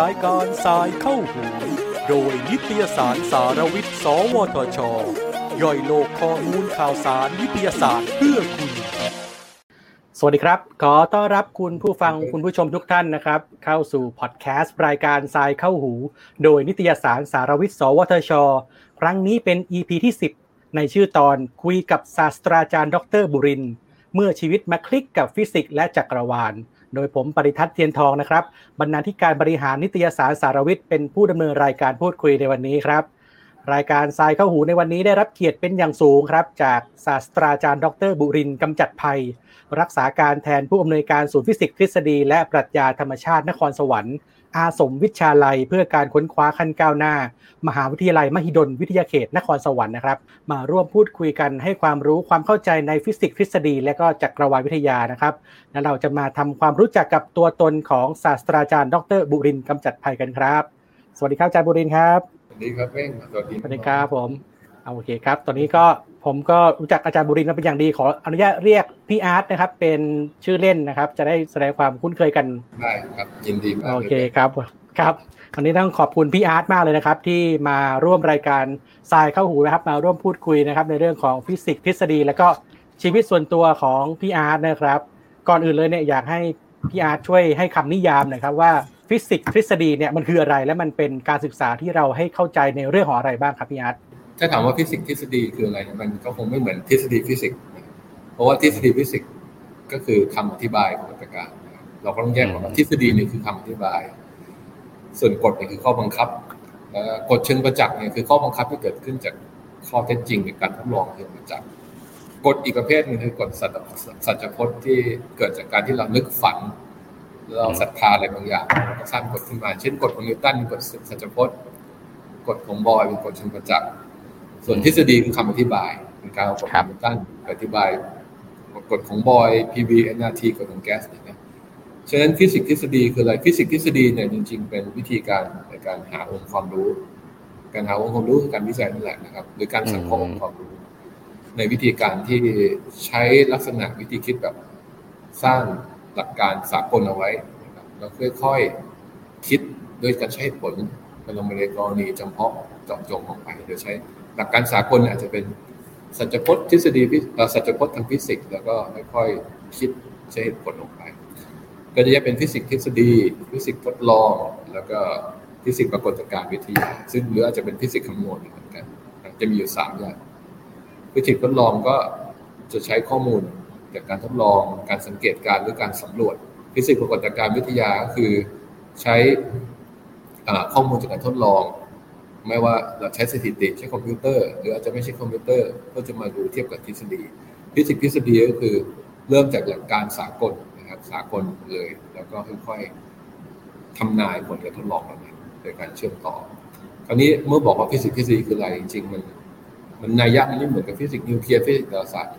รายการสายเข้าหูโดยนิตยสารสารวิทย์ สวทช ย่อยโลกข้อมูลข่าวสารวิทยาศาสตร์เพื่อคุณ สวัสดีครับ ขอต้อนรับคุณผู้ฟังคุณผู้ชมทุกท่านนะครับ เข้าสู่พอดแคสต์รายการสายเข้าหู โดยนิตยสารสารวิทย์ สวทช ครั้งนี้เป็น EP ที่ 10 ในชื่อตอนคุยกับศาสตราจารย์ ดรบุริน เมื่อชีวิตมาคลิกกับฟิสิกส์และจักรวาล โดยผมปริทัศน์เทียนทองนะครับ บรรณาธิการบริหารนิตยสารสารวิทย์เป็นผู้ดำเนินรายการพูดคุยในวันนี้ครับ รายการทรายเข้าหูในวันนี้ได้รับเกียรติเป็นอย่างสูงครับ จากศาสตราจารย์ ดร บุรินทร์กำจัดภัย รักษาการแทนผู้อำนวยการศูนย์ฟิสิกส์ทฤษฎีและปรัชญาธรรมชาตินครสวรรค์ อาศรมวิชาลัย เพื่อการค้นคว้าขั้นก้าวหน้า มหาวิทยาลัย มหิดลวิทยาเขตนครสวรรค์นะครับ มาร่วมพูดคุยกันให้ความรู้ความเข้าใจในฟิสิกส์ทฤษฎี และก็จักรวาลวิทยานะครับและเราจะมาทำความรู้จักกับตัวตนของศาสตราจารย์ ดร บุรินทร์กำจัดภัยกันครับ สวัสดีครับอาจารย์บุรินทร์ครับสวัสดีครับเว้งสวัสดีสวัสดีครับผม เอาโอเคครับ ตอนนี้ก็ผมก็รู้จักอาจารย์บุรินทร์มาเป็นอย่างดี ขออนุญาตเรียกพี่อาร์ตนะครับ เป็นชื่อเล่นนะครับ จะได้แสดงความคุ้นเคยกัน ได้ครับยินดีมากโอเคครับครับวันนี้ต้องขอบคุณพี่อาร์ตมากเลยนะครับ ที่มาร่วมรายการทรายเข้าหูนะครับมาร่วมพูดคุยนะครับ ในเรื่องของฟิสิกส์ทฤษฎี แล้วก็ชีวิตส่วนตัวของพี่อาร์ตนะครับ ก่อนอื่นเลยเนี่ยอยากให้พี่อาร์ตช่วยให้คำนิยามหน่อยครับว่าฟิสิกส์ทฤษฎีเนี่ยมันคืออะไรและมันเป็นการศึกษาที่เราให้เข้าใจในเรื่องของอะไรบ้างครับพี่อาร์ต ถ้าถามว่าฟิสิกส์ทฤษฎีคืออะไร มันก็คงไม่เหมือนทฤษฎีฟิสิกส์เพราะว่าทฤษฎีฟิสิกส์ก็คือคำอธิบายของปรากฏการณ์นะครับเราก็ต้องแยกออกว่าทฤษฎีนี่คือคำอธิบาย ส่วนกฎนี่คือข้อบังคับกฎเชิงประจักษ์เนี่ยคือข้อบังคับที่เกิดขึ้นจากข้อเท็จจริงในการทดลองเชิงประจักษ์กฎอีกประเภทหนึ่งคือกฎสัจสัจพจน์ที่เกิดจากการที่เรานึกฝัน เราศรัทธาอะไรบางอย่างเราก็สร้างกฎขึ้นมา เช่นกฎของนิวตันเป็นกฎสัจพจน์กฎของบอยล์เป็นกฎเชิงประจักษ์ ส่วนทฤษฎีคือคำอธิบายเป็นการเอากฎของนิวตันอธิบายกฎของบอย PV NRT กฎของแก๊สเนี่ยนะฉะนั้นฟิสิกส์ทฤษฎีคืออะไรฟิสิกส์ทฤษฎีเนี่ยจริง ๆ เป็นวิธีการในการหาองค์ความรู้ การหาองค์ความรู้คือการวิจัยนั่นแหละนะครับหรือการสังเคราะห์องค์ความรู้ ในวิธีการที่ใช้ลักษณะวิธีคิดแบบสร้างหลักการสากลเอาไว้นะครับแล้วค่อยๆคิดโดยการใช้ผลไปลงไปในกรณีจำเพาะเจาะจงออกไปโดยใช้ หลักการสากลอาจจะเป็นสัจพจน์ทฤษฎีสัจพจน์ทางฟิสิกส์แล้วก็ค่อยๆคิดใช้เหตุผลออกไป ก็จะแยกเป็นฟิสิกส์ทฤษฎี ฟิสิกส์ทดลอง แล้วก็ฟิสิกส์ปรากฏการณ์วิทยา ซึ่งหรืออาจจะเป็นฟิสิกส์คำนวณเหมือนกันจะมีอยู่สามอย่างฟิสิกส์ทดลองก็จะใช้ข้อมูลจากการทดลองการสังเกตการหรือการสำรวจ ฟิสิกส์ปรากฏการณ์วิทยาก็คือใช้ข้อมูลจากการทดลอง ไม่ว่าเราใช้สถิติใช้คอมพิวเตอร์ หรืออาจจะไม่ใช่คอมพิวเตอร์ก็จะมาดูเทียบกับทฤษฎีฟิสิกส์ทฤษฎีก็คือเริ่มจากหลักการสากลนะครับสากลเลย แล้วก็ค่อยๆทำนายผลการทดลองเหล่านั้นโดยการเชื่อมต่อ คราวนี้เมื่อบอกว่าฟิสิกส์ทฤษฎีคืออะไรจริงๆมันมันนัยยะมันไม่เหมือนกับฟิสิกส์นิวเคลียร์ฟิสิกส์ดาราศาสตร์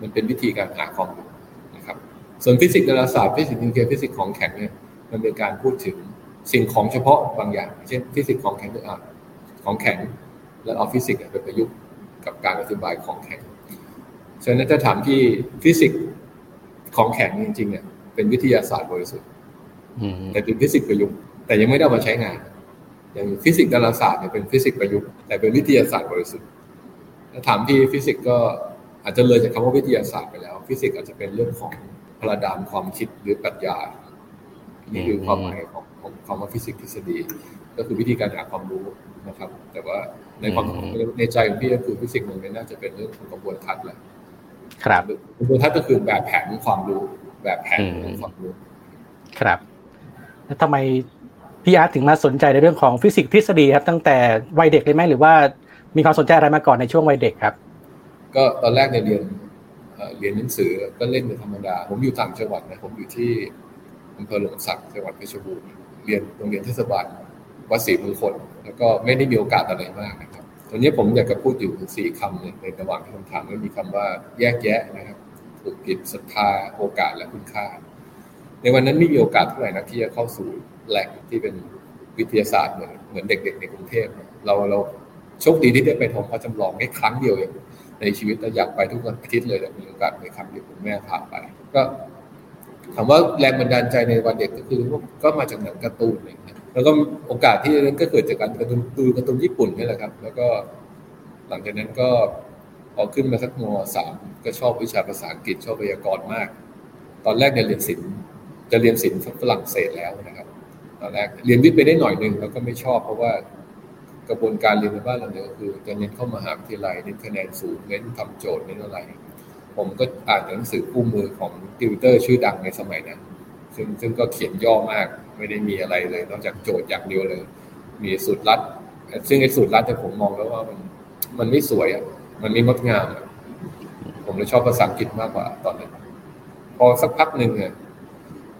มันเป็นวิธีการหาข้อมูลนะครับ ส่วนฟิสิกส์ดาราศาสตร์ฟิสิกส์นิวเคลียร์ฟิสิกส์ของแข็งเนี่ยมันเป็นการพูดถึง สิ่งของเฉพาะบางอย่าง เช่นฟิสิกส์ของแข็งหรืออะของแข็ง แล้วเอาฟิสิกส์ไปประยุกต์กับการอธิบายของแข็งฉะนั้นถ้าถามที่ฟิสิกส์ของแข็งจริงๆเนี่ยเป็นวิทยาศาสตร์บริสุทธิ์อืมแต่เป็นฟิสิกส์ประยุกต์แต่ยังไม่ได้เอามาใช้งาน อย่างฟิสิกส์ดาราศาสตร์เนี่ยเป็นฟิสิกส์ประยุกต์แต่เป็นวิทยาศาสตร์บริสุทธิ์ถ้าถามที่ฟิสิกส์ก็อาจจะเลยจากคำว่าวิทยาศาสตร์ไปแล้ว ฟิสิกส์อาจจะเป็นเรื่องของพรมแดนความคิดหรือปรัชญานี่คือความหมายของ ของคำว่าฟิสิกส์ทฤษฎี ก็คือวิธีการหาความรู้นะครับ แต่ว่าในความอืมในใจของพี่ก็คือฟิสิกส์มันไม่น่าจะเป็นเรื่องของกระบวนทัศน์แหละครับกระบวนทัศน์ก็คือแบบแผนของความรู้ แบบแผนของความรู้ ครับ แล้วทำไมพี่อาร์ตถึงมาสนใจในเรื่องของฟิสิกส์ทฤษฎีครับตั้งแต่วัยเด็กเลยไหมหรือว่ามีความสนใจอะไรมาก่อนในช่วงวัยเด็กครับ ก็ตอนแรกในยเรียนเอ่อเรียนหนังสือก็เล่นเป็นธรรมดา ผมอยู่ต่างจังหวัดนะผมอยู่ที่อำเภอหลมสักจังหวัดเพชรบูรณ์ เรียนโรงเรียนเทศบาลวัดศรีมงคลแล้วก็ไม่ได้มีโอกาสอะไรมากนะครับตอนนี้ผมอยากจะพูดอยู่สี่คำเนี่ยในระหว่างที่ผมถามก็มีคำว่าแยกแยะนะครับถูกผิดศรัทธาโอกาสและคุณค่า ในวันนั้นไม่มีโอกาสเท่าไหร่นะที่จะเข้าสู่แหล่งที่เป็นวิทยาศาสตร์เหมือนเหมือนเด็ก ๆ ในกรุงเทพเนี่ยเราเราโชคดีที่ได้ไปทองพระจำลองแค่ครั้งเดียวเองในชีวิตเราอยากไปทุกวันอาทิตย์เลยแต่มีโอกาสไปครั้งเดียวคุณแม่พาไป ก็ ถามว่าแรงบันดาลใจในวันเด็กก็คือก็มาจากหนังการ์ตูนเลยนะแล้วก็โอกาสที่นั้นก็เกิดจากการการ์ตูนดูการ์ตูนญี่ปุ่นนี่แหละครับ แล้วก็หลังจากนั้นก็พอขึ้นมาสักมสามก็ชอบวิชาภาษาอังกฤษชอบไวยากรณ์มาก ตอนแรกเนี่ยเรียนศิลป์จะเรียนศิลป์ฝรั่งเศสแล้วนะครับ ตอนแรกเรียนวิทย์ไปได้หน่อยหนึ่งแล้วก็ไม่ชอบเพราะว่ากระบวนการเรียนในบ้านเราเนี่ยก็คือจะเน้นเข้ามหาวิทยาลัยเน้นคะแนนสูงเน้นทำโจทย์เน้นอะไร ผมก็อ่านหนังสือคู่มือของติวเตอร์ชื่อดังในสมัยนั้น ซึ่งซึ่งก็เขียนย่อมากไม่ได้มีอะไรเลย นอกจากโจทย์อย่างเดียวเลย มีสูตรลัด ซึ่งไอ้สูตรลัดแต่ผมมองแล้วว่ามันมันไม่สวยอะมันไม่งดงามอะผมเลยชอบภาษาอังกฤษมากกว่าตอนนั้น พอสักพักหนึ่งเนี่ย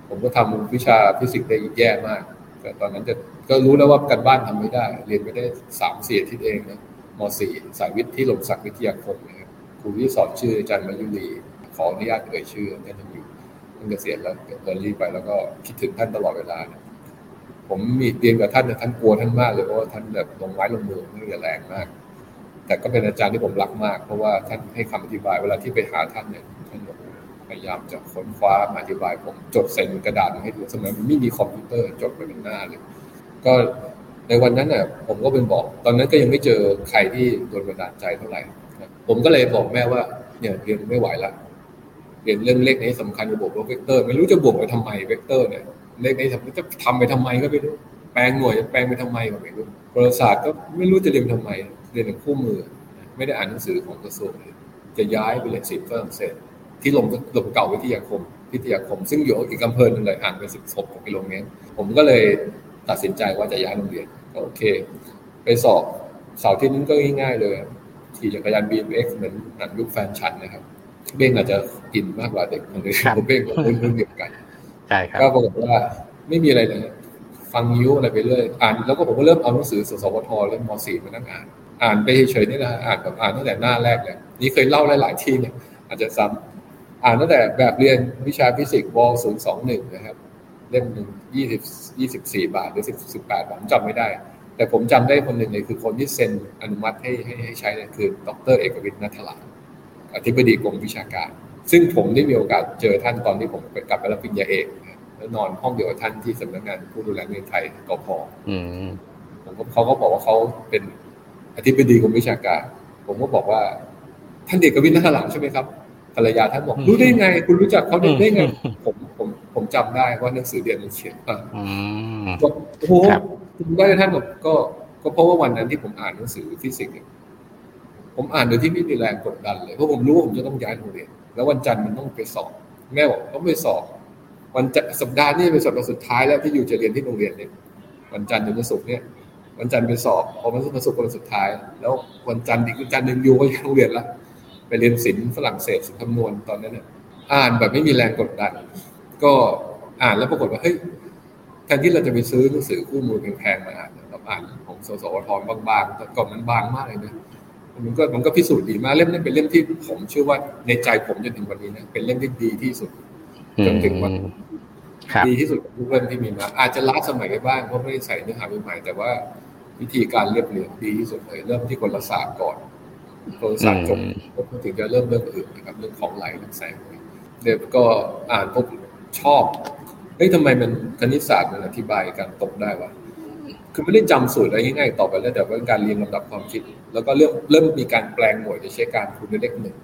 ผมก็ทำวิชาฟิสิกส์ได้แย่มาก แต่ตอนนั้นจะก็รู้แล้วว่าการบ้านทำไม่ได้ เรียนไม่ได้สามสี่ทิตย์เองนะมสี่สายวิทย์ที่หลงศักดิ์วิทยาคมนะ ครูที่สอนชื่ออาจารย์มายุรีขออนุญาตเอ่ยชื่อท่านยังอยู่ท่านเกษียณแล้วเดินรีบไปแล้วก็คิดถึงท่านตลอดเวลานะผมมีเรียนกับท่านท่านกลัวท่านมากเลยเพราะว่าท่านแบบลงไม้ลงมือไม่แรงมาก แต่ก็เป็นอาจารย์ที่ผมรักมาก เพราะว่าท่านให้คำอธิบายเวลาที่ไปหาท่านเนี่ยท่านพยายามจะค้นคว้ามาอธิบายผมจดใส่กระดาษมาให้ดูสมัยมันไม่มีคอมพิวเตอร์จดไปเป็นหน้าเลย ก็ในวันนั้นน่ะผมก็เป็นบอก ตอนนั้นก็ยังไม่เจอใครที่ดลบันดาลใจเท่าไหร่ ผมก็เลยบอกแม่ว่า เนี่ยเรียนไม่ไหวละเรียนเรื่องเลขนัยสำคัญกับบวกลบเวกเตอร์ ไม่รู้จะบวกไปทำไมเวกเตอร์เนี่ยเลขนี้จะทำไปทำไมก็ไม่รู้แปลงหน่วยแปลงไปทำไมก็ไม่รู้ประวัติศาสตร์ก็ไม่รู้จะเรียนทำไมเรียนแต่คู่มือ ไม่ได้อ่านหนังสือของกระทรวงเลยจะย้ายไปเรียนศิลป์ฝรั่งเศสที่ลงลงเก่าวิทยาคมวิทยาคม ซึ่งอยู่อีกอำเภอหนึ่งเลยห่างไปสิบหกกิโลเมตรผมก็เลยตัดสินใจว่าจะย้ายโรงเรียนโอเค ไปสอบเสาร์ที่นั้นก็ง่ายๆเลย ขี่จักรยาน BMX เหมือนหนังยุคแฟนชันนะครับเบ้งอาจจะกินมากกว่าเด็กคนอื่นผมเบ้งกับรุ่นเดียวกันใช่ครับก็ปรากฏว่าไม่มีอะไรเลยฟังยิ้วอะไรไปเรื่อยอ่านแล้วก็ผมก็เริ่มเอาหนังสือสสวทเล่มม .4 มานั่งอ่าน อ่านไปเฉยๆนี่นะอ่านแบบอ่านตั้งแต่หน้าแรกเลยนี่เคยเล่าหลายๆที่เนี่ย อาจจะซ้ำอ่านตั้งแต่แบบเรียนวิชาฟิสิกส์วศูนย์สองหนึ่งนะครับ เล่มหนึ่งยี่สิบยี่สิบสี่บาทหรือสิบสิบแปดบาทผมจำไม่ได้ แต่ผมจำได้คนหนึ่งเลยคือคนที่เซ็นอนุมัติให้ให้ให้ใช้เนี่ยคือ ดร เอกวิทย์นัทลาอธิบดีกรมวิชาการ ซึ่งผมได้มีโอกาสเจอท่านตอนที่ผมไปกลับไปรับปริญญาเอกแล้วนอนห้องเดียวกับท่านที่สำนักงานผู้ดูแลเงินไทยกพอืมผมก็เขาก็บอกว่าเขาเป็นอธิบดีกรมวิชาการ ผมก็บอกว่า ท่านเอกวิทย์นัทลาใช่ไหมครับภรรยาท่านบอกรู้ได้ไง คุณรู้จักเขาได้ไงผมผมผมจำได้ว่าหนังสือเรียนมันเขียนอ่าอืมบอกโอ้โหครับผม ได้ท่านบอกก็ก็เพราะว่าวันนั้นที่ผมอ่านหนังสือฟิสิกส์เนี่ยผมอ่านโดยที่ไม่มีแรงกดดันเลยเพราะผมรู้ว่าผมจะต้องย้ายโรงเรียนแล้ววันจันทร์มันต้องไปสอบแม่บอกต้องไปสอบวันจะสัปดาห์นี้เป็นสัปดาห์สุดท้ายแล้วที่อยู่จะเรียนที่โรงเรียนเนี่ยวันจันทร์ถึงวันศุกร์เนี่ยวันจันทร์ไปสอบพอวันศุกร์วันศุกร์วันสุดท้าย แล้ววันจันทร์อีกวันจันทร์หนึ่งอยู่ก็ยังโรงเรียนละไปเรียนศิลป์ฝรั่งเศสศิลป์คำนวณตอนนั้นเนี่ยอ่านแบบไม่มีแรงกดดัน ก็อ่านแล้วปรากฏว่าเฮ้ย แทนที่เราจะไปซื้อหนังสือคู่มือแพงๆมาอ่านเราอ่านของสสวทบางๆแต่ก่อนมันบางมากเลยนะมันก็มันก็พิสูจน์ดีมากเล่มนี้เป็นเล่มที่ผมเชื่อว่าในใจผมจนถึงวันนี้นะเป็นเล่มที่ดีที่สุดจนถึงวันครับดีที่สุดของทุกเล่มที่มีมา อาจจะล้าสมัยไปบ้างเพราะไม่ได้ใส่เนื้อหาใหม่ๆแต่ว่าวิธีการเรียบเรียงดีที่สุดเลยเริ่มที่กลศาสตร์ก่อนกลศาสตร์จบอืมแล้วถึงจะเริ่มเรื่องอื่นนะครับเรื่องของไหลเรื่องแสงเดี๋ยวก็อ่านปุ๊บชอบ เฮ้ยทำไมมันคณิตศาสตร์มันอธิบายการตกได้วะคือไม่ได้จำสูตรอะไรง่ายๆต่อไปแล้วแต่ว่าการเรียงลำดับความคิด แล้วก็เริ่มเริ่มมีการแปลงหน่วยจะใช้การคูณด้วยเลขหนึ่ง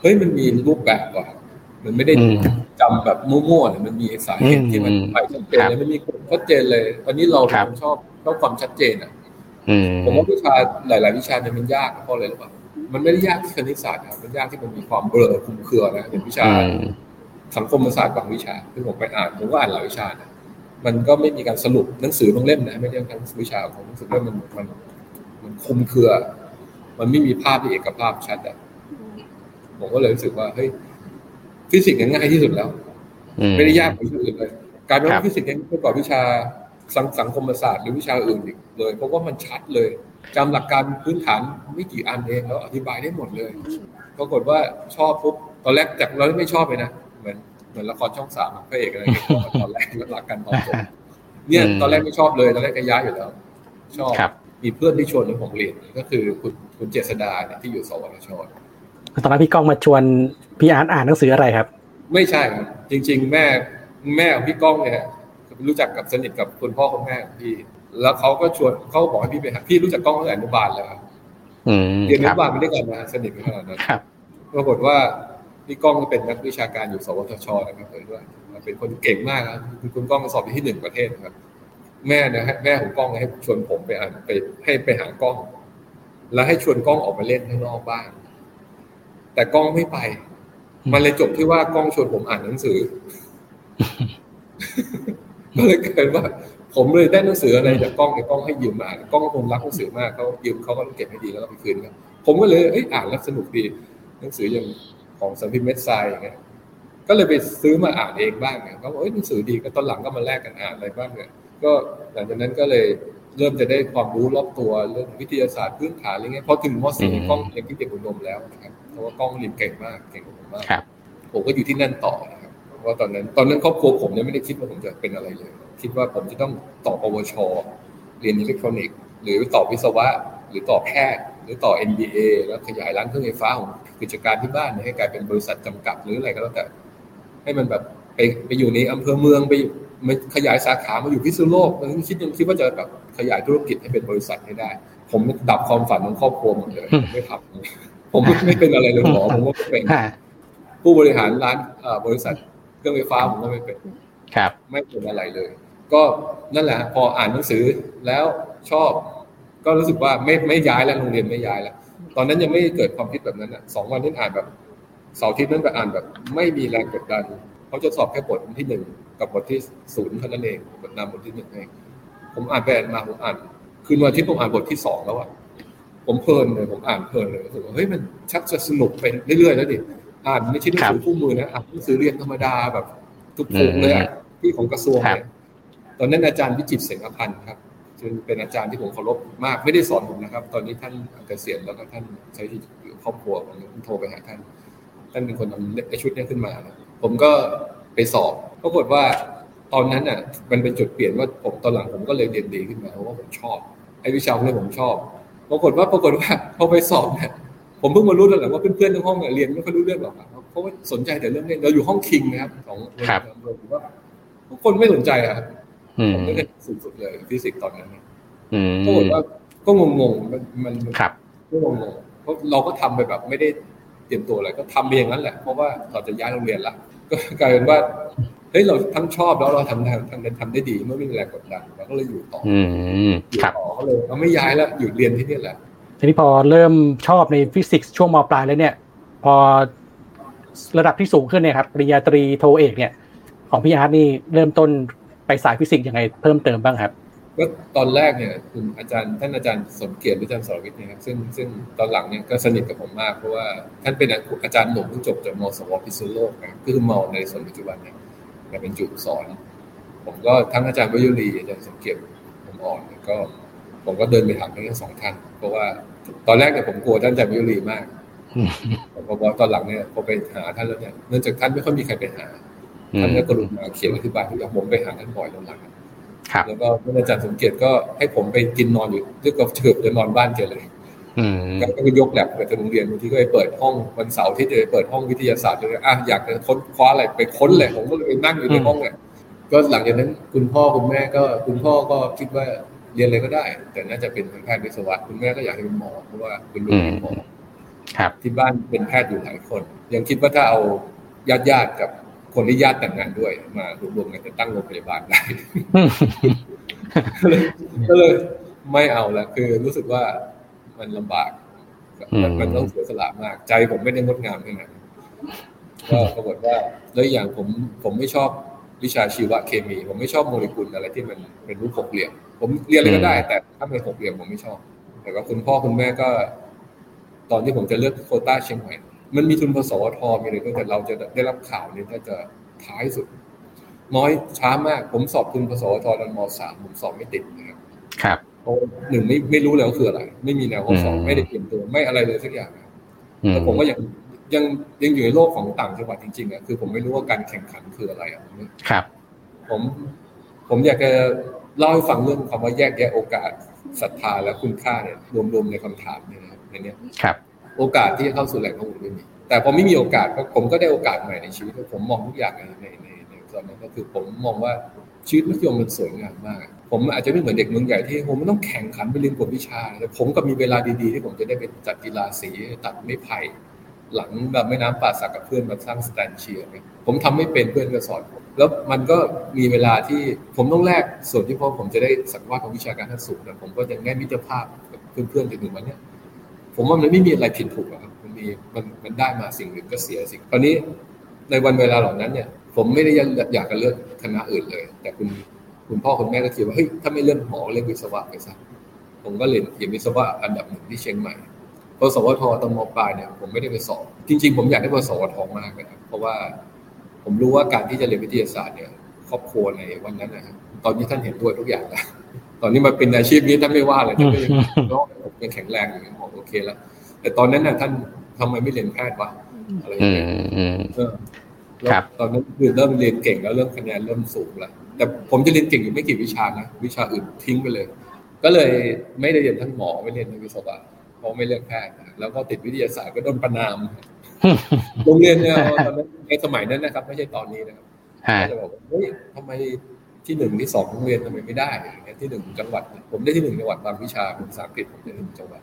เฮ้ยมันมีรูปแบบว่ะมันไม่ได้อืมจำแบบมั่วๆเนี่ยมันมีสาเหตุที่มันอืมไปชัดเจนเลยมันมีกฎชัดเจนเลย ตอนนี้เราครับชอบชอบความชัดเจนอะอืมผมว่าวิชาหลาย ๆ วิชาเนี่ยมันยากเพราะอะไรหรือเปล่ามันไม่ได้ยากที่คณิตศาสตร์ครับมันยากที่มันมีความเบลอคลุมเครือนะอย่างวิชาอืม สังคมศาสตร์บางวิชาที่ผมไปอ่านผมก็อ่านหลายวิชานะมันก็ไม่มีการสรุปหนังสือบางเล่มนะไม่ใช่ทั้งวิชาของหนังสือเล่มมันมันมันคลุมเครือ มันไม่มีภาพที่เอกภาพชัดอะผมก็เลยรู้สึกว่าเฮ้ยฟิสิกส์เนี่ยง่ายที่สุดแล้วอืมไม่ได้ยากกว่าวิชาอื่นเลยกลายเป็นครัว่าบฟิสิกส์ยังกว่าวิชาสังสังคมศาสตร์หรือวิชาอื่นอีกเลยเพราะว่ามันชัดเลยจำหลักการพื้นฐานไม่กี่อันเองแล้วอธิบายได้หมดเลยปรากฏว่าชอบปุ๊บตอนแรกจากเราไม่ชอบเลยนะเห มือนเหมือนละครช่องสามอะพระเอกอะไรที่ชอบตอนแรกแล้วหลักการตอนจบเนี่ยอืมตอนแรกไม่ชอบเลยตอนแรกก็ย้ายอยู่แล้ว ชอบครับมีเพื่อนที่ชวนให้ผมเรียนก็คือคุณคุณเจษดาเนี่ยที่อยู่สวทชตอนนั้นพี่ก้องมาชวนพี่อาร์ตอ่านหนังสืออะไรครับ ไม่ใช่ครับจริง ๆ แม่แม่ของพี่ก้องเนี่ยรู้จักกับสนิทกับคุณพ่อคุณแม่ของพี่ แล้วเขาก็ชวนเขาบอกให้พี่ไปหาพี่รู้จักก้องตั้งแต่อนุบาลแล้วครับอืมเรียนอคนุรับบาลไปด้วยกันนะสนิทกันขนาดนั้นครับปรากฏว่า พี่ก้องก็เป็นนักวิชาการอยู่สวทชนะครับเผยด้วยเป็นคนเก่งมากนะคือคุณก้องสอบที่หนึ่งประเทศนะครับ แม่นะฮะแม่ของก้องให้ชวนผมไปอ่านไปให้ไปหากล้อง แล้วให้ชวนกล้องออกมาเล่นข้างนอกบ้านแต่กล้องไม่ไป มันเลยจบที่ว่ากล้องชวนผมอ่านหนังสือก็เลยเกิดว่า ผมเลยได้หนังสืออะไรจากกล้องในกล้องให้ยืมมาอ่านกล้องก็คงรักหนังสือมากเขายืมเขาก็เก็บให้ดีแล้วก็ไปคืนครับผมก็เลยเอ้ยอ่านแล้วสนุกดีหนังสืออย่าง ของสัมพิมพ์เม็ดทรายอย่างเงี้ยก็เลยไปซื้อมาอ่านเองบ้างเนี่ยเขาบอกเอ้ยหนังสือดีก็ตอนหลังก็มาแลกกันอ่านอะไรบ้างเนี่ยก็หลังจากนั้นก็เลยเริ่มจะได้ความรู้รอบตัวเรื่องวิทยาศาสตร์พื้นฐานอะไรเงี้ยพอถึงมอืม .4 กล้องเรียนที่เด็กอุดมแล้วนะครับเพราะว่ากล้องเรียนเก่งมากเก่งกว่าผมมากครับผมก็อยู่ที่นั่นต่อนะครับเพราะว่าตอนนั้น ตอนนั้นครอบครัวผมเนี่ยไม่ได้คิดว่าผมจะเป็นอะไรเลย คิดว่าผมจะต้องต่อปวช เรียนอิเล็กทรอนิกส์หรือต่อวิศวะ หรือต่อแพทย์ห รือต่อ MBA แล้วขยายร้านเครื่องไฟฟ้าของกิจการที่บ้านเนี่ยให้กลายเป็นบริษัทจำกัดหรืออะไรก็แล้วแต่ ให้มันแบบไปไปอยู่ในอำเภอเมืองไปอยู่มันขยายสาขามาอยู่พิษณุโลกมันคิดยังคิดว่าจะแบบขยายธุรกิจให้เป็นบริษัทให้ได้ ผมดับความฝันของครอบครัวหมดเลยผมไม่ทำผมไม่เป็นอะไรเลยหมอผมก็ไม่เป็นฮะผู้บริหารร้านเอ่อบริษัทเครื่องไฟฟ้าผมก็ไม่เป็นครับ ไม่เป็นอะไรเลย ก็นั่นแหละ พออ่านหนังสือแล้วชอบ ก็รู้สึกว่าไม่ไม่ย้ายแล้วโรงเรียนไม่ย้ายแล้วตอนนั้นยังไม่เกิดความคิดแบบนั้นอะสองวันที่อ่านแบบเสาร์อาทิตย์นั้นไปอ่านแบบ ไม่มีแรงกดดันเขาจะสอบแค่บทที่หนึ่งกับบทที่ศูนย์เท่านั้นเองบทนำบทที่หนึ่งเองผมอ่านไปอ่านมาผมอ่านคืนวันอาที่ผมอ่านบทที่สองแล้วอะผมเพลินเลยผมอ่านเพลินเลยรู้สึกว่าเฮ้ยมันชักจะสนุกไปเรื่อยๆแล้วดิอ่านไม่ใช่หนังสือคู่มือนะอ่านหนังสือเรียนธรรมดาแบบทุกๆเลยอะที่ของกระทรวงเนี่ยตอนนั้นอาจารย์วิจิตรเสงอพันธ์ครับ ซึ่งเป็นอาจารย์ที่ผมเคารพมากไม่ได้สอนผมนะครับ ตอนนี้ท่านเกษียณแล้วก็ท่านใช้ที่อยู่ครอบครัวผมผมโทรไปหาท่าน ท่านเป็นคนทำไอชุดเนี้ขึ้นมานะผมก็ไปสอบปรากฏว่าตอนนั้นอะมันเป็นจุดเปลี่ยนว่าผมตอนหลังผมก็เลยเรียนดีขึ้นมาเพราะว่าผมชอบไอ้วิชาพวกนี้ผมชอบ ปรากฏว่าปรากฏว่าพอไปสอบเนี่ยผมเพิ่งมารู้ตอนหลังว่าเพื่อนๆในห้องเนี่ยเรียนไม่ค่อยรู้เรื่องหรอกครับเพราะว่าสนใจแต่เรื่องเล่นเราอยู่ห้องคิงนะครับของครับผมว่าทุกคนไม่สนใจอะครับอืม ผมไม่ได้สุดๆเลยฟิสิกส์ตอนนั้นนะอืมปรากฏว่าก็งงๆมันมันมันครับก็งงๆเพราะเราก็ทำไปแบบไม่ได้เตรียมตัวอะไรก็ทำไปอย่างนั้นแหละเพราะว่าเราจะย้ายโรงเรียนละก็กลายเป็นว่าเฮ้ยเราทั้งชอบแล้วเราทำทำทำทำได้ดีเมื่อไม่มีแรงกดดันเราก็เลยอยู่ต่ออืมอยู่ครับต่อก็เลยเราไม่ย้ายแล้วหยุดเรียนที่นี่แหละทีนี้พอเริ่มชอบในฟิสิกส์ช่วงมปลายแล้วเนี่ย พอระดับที่สูงขึ้นเนี่ยครับปริญญาตรีโทเอกเนี่ย ของพี่อาร์ตนี่เริ่มต้น ไปสายฟิสิกส์ยังไงเพิ่มเติมบ้างครับก็ตอนแรกเนี่ยคุณอาจารย์ท่านอาจารย์สมเกียรติอาจารย์สรวิทย์เนะครับซึ่งซึ่งตอนหลังเนี่ยก็สนิทกับผมมากเพราะว่าท่านเป็นอาจารย์หนุ่มเพิ่งจบจากมสวพิษณุโลกนะก็คือมอนเรศวรปัจจุบันเนี่ยมาเป็นจุดสอน ผมก็ทั้งอาจารย์วิยุรีอาจารย์สมเกียรติผมอ่อนก็ ผมก็เดินไปถามทั้งสองท่าน เพราะว่าตอนแรกเนี่ยผมกลัวท่านอาจารย์วิยุรีมากอืมแต่พอตอนหลังเนี่ยพอไปหาท่านแล้วเนี่ยเนื่องจากท่านไม่ค่อยมีใครไปหา ท่านมก็กรุณาเขียนอธิบายทุกอย่างผมไปหาท่านบ่อยตอนหลังครับแล้วก็ท่านอาจารย์สมเกียรติก็ให้ผมไปกินนอนอยู่ด้วยกับเถือบจะนอนบ้านแกเลยอืมก็คือยกแลบไปจากโรงเรียนบางทีก็ไปเปิดห้องวันเสาร์ที่จะไปเปิดห้องวิทยาศาสตร์เลยอะอยากจะค้นคว้าอะไรไปค้นเลยผมก็เลยไปนั่งอยู่ในห้องเนี่ยก็หลังจากนั้นคุณพ่อคุณแม่ก็คุณพ่อก็คิดว่าเรียนอะไรก็ได้ แต่น่าจะเป็นทางแพทย์วิศวะคุณแม่ก็อยากให้เป็นหมอเพราะว่าคุณลูกเป็นหมอครับที่บ้านเป็นแพทย์อยู่หลายคน ยังคิดว่าถ้าเอาญาติญาติๆกับ คนที่ญาติแต่งงานด้วย มารวมๆกันจะตั้งโรงพยาบาลได้ก็เลยไม่เอาละคือรู้สึกว่ามันลำบาก มันอืมมันต้องเสียสละมาก ใจผมไม่ได้งดงามขนาดนั้นก็ปรากฏว่าแล้วอย่างผมผมไม่ชอบวิชาชีวเคมี ผมไม่ชอบโมเลกุลอะไรที่มันเป็นรูปหกเหลี่ยม ผมเรียนอะไรก็ได้ แต่ถ้าเป็นหกเหลี่ยมผมไม่ชอบ แต่ว่าคุณพ่อคุณแม่ก็ ตอนที่ผมจะเลือกโควต้าเชียงใหม่ มันมีทุนพสวทมีอะไรด้วยแต่เราจะได้รับข่าวนี้ถ้าจะท้ายสุด น้อยช้ามาก ผมสอบทุนพสวทตอนมสามผมสอบไม่ติดนะครับครับเพราะหนึ่งไม่ไม่รู้เลยว่าคืออะไร ไม่มีแนวข้อสอบอืมไม่ได้เตรียมตัวไม่อะไรเลยสักอย่างนะครับอืแล้วผมก็ยังยังยังอยู่ในโลกของต่างจังหวัดจริงๆอะคือผมไม่รู้ว่าการแข่งขันคืออะไรอะครับ ผม ผมอยากจะเล่าให้ฟังเรื่องคำว่าแยกแยะโอกาสศรัทธาและคุณค่าเนี่ยรวมๆในคำถามเนี่ยนะครับในเนี้ยครับ โอกาสที่จะเข้าสู่แหล่งข้อมูลไม่มี แต่พอไม่มีโอกาสก็ผมก็ได้โอกาสใหม่ในชีวิตผมมองทุกอย่างในในในตอนนั้นก็คือผมมองว่าชีวิตมัธยมมันสวยงามมาก ผมอาจจะไม่เหมือนเด็กเมืองใหญ่ที่ผมมันต้องแข่งขันไปเรียนกวดวิชาแต่ผมก็มีเวลาดีๆ ที่ผมจะได้ไปจัดกีฬาสีตัดไม้ไผ่หลังแบบแม่น้ำป่าสักกับเพื่อนมาสร้างสแตนเชียร์ผมทำไม่เป็นเพื่อนก็สอนผมแล้วมันก็มีเวลาที่ผมต้องแลกส่วนที่พอผมจะได้สักว่าของวิชาการทัศสูงแต่ผมก็ยังได้มิตรภาพกับเพื่อนๆจนถึงวันนี้ ผมว่ามันไม่มีอะไรผิดถูกครับมันมีมันมันได้มาสิ่งหนึ่งก็เสียสิ่งตอนนี้ในวันเวลาเหล่านั้นเนี่ย ผมไม่ได้อยากจะเลือกคณะอื่นเลย แต่คุณคุณพ่อคุณแม่ก็คิดว่าเฮ้ยถ้าไม่เลือกหมอเลือกวิศวะไปซะผมก็เรียนเรียนวิศวะอันดับหนึ่งที่เชียงใหม่พอสวทตอนมปลายเนี่ยผมไม่ได้ไปสอบจริง ๆ ผมอยากได้ไปสวทมากนะครับเพราะว่าผมรู้ว่าการที่จะเรียนวิทยาศาสตร์เนี่ยครอบครัวในวันนั้นนะครับตอนนี้ท่านเห็นด้วยทุกอย่างแล้ว ตอนนี้มาเป็นอาชีพนี้ท่านไม่ว่าเลยท่านก็ยังผมยังแข็งแรงอยู่บอกโอเคแล้วแต่ตอนนั้นน่ะท่านทำไมไม่เรียนแพทย์วะอะไรอย่างเงี้ยครับตอนนั้นคือเริ่มเรียนเก่งแล้วเริ่มคะแนนเริ่มสูงแล้วแต่ผมจะเรียนเก่งอยู่ไม่กี่วิชานะวิชาอื่นทิ้งไปเลย ก็เลยไม่ได้เรียนทั้งหมอไม่เรียนทั้งวิศวะเพราะไม่เลือกแพทย์แล้วก็ติดวิทยาศาสตร์ก็โดนประณามโรงเรียนเนี่ยตอนนั้นในสมัยนั้นนะครับ ไม่ใช่ตอนนี้นะครับจะบอกว่าเฮ้ยทำไม ที่หนึ่งที่สองโรงเรียนทำไมไม่ได้อย่างเงี้ยที่หนึ่งจังหวัด ผมได้ที่หนึ่งจังหวัดบางวิชาภาษาอังกฤษผมได้หนึ่งจังหวัด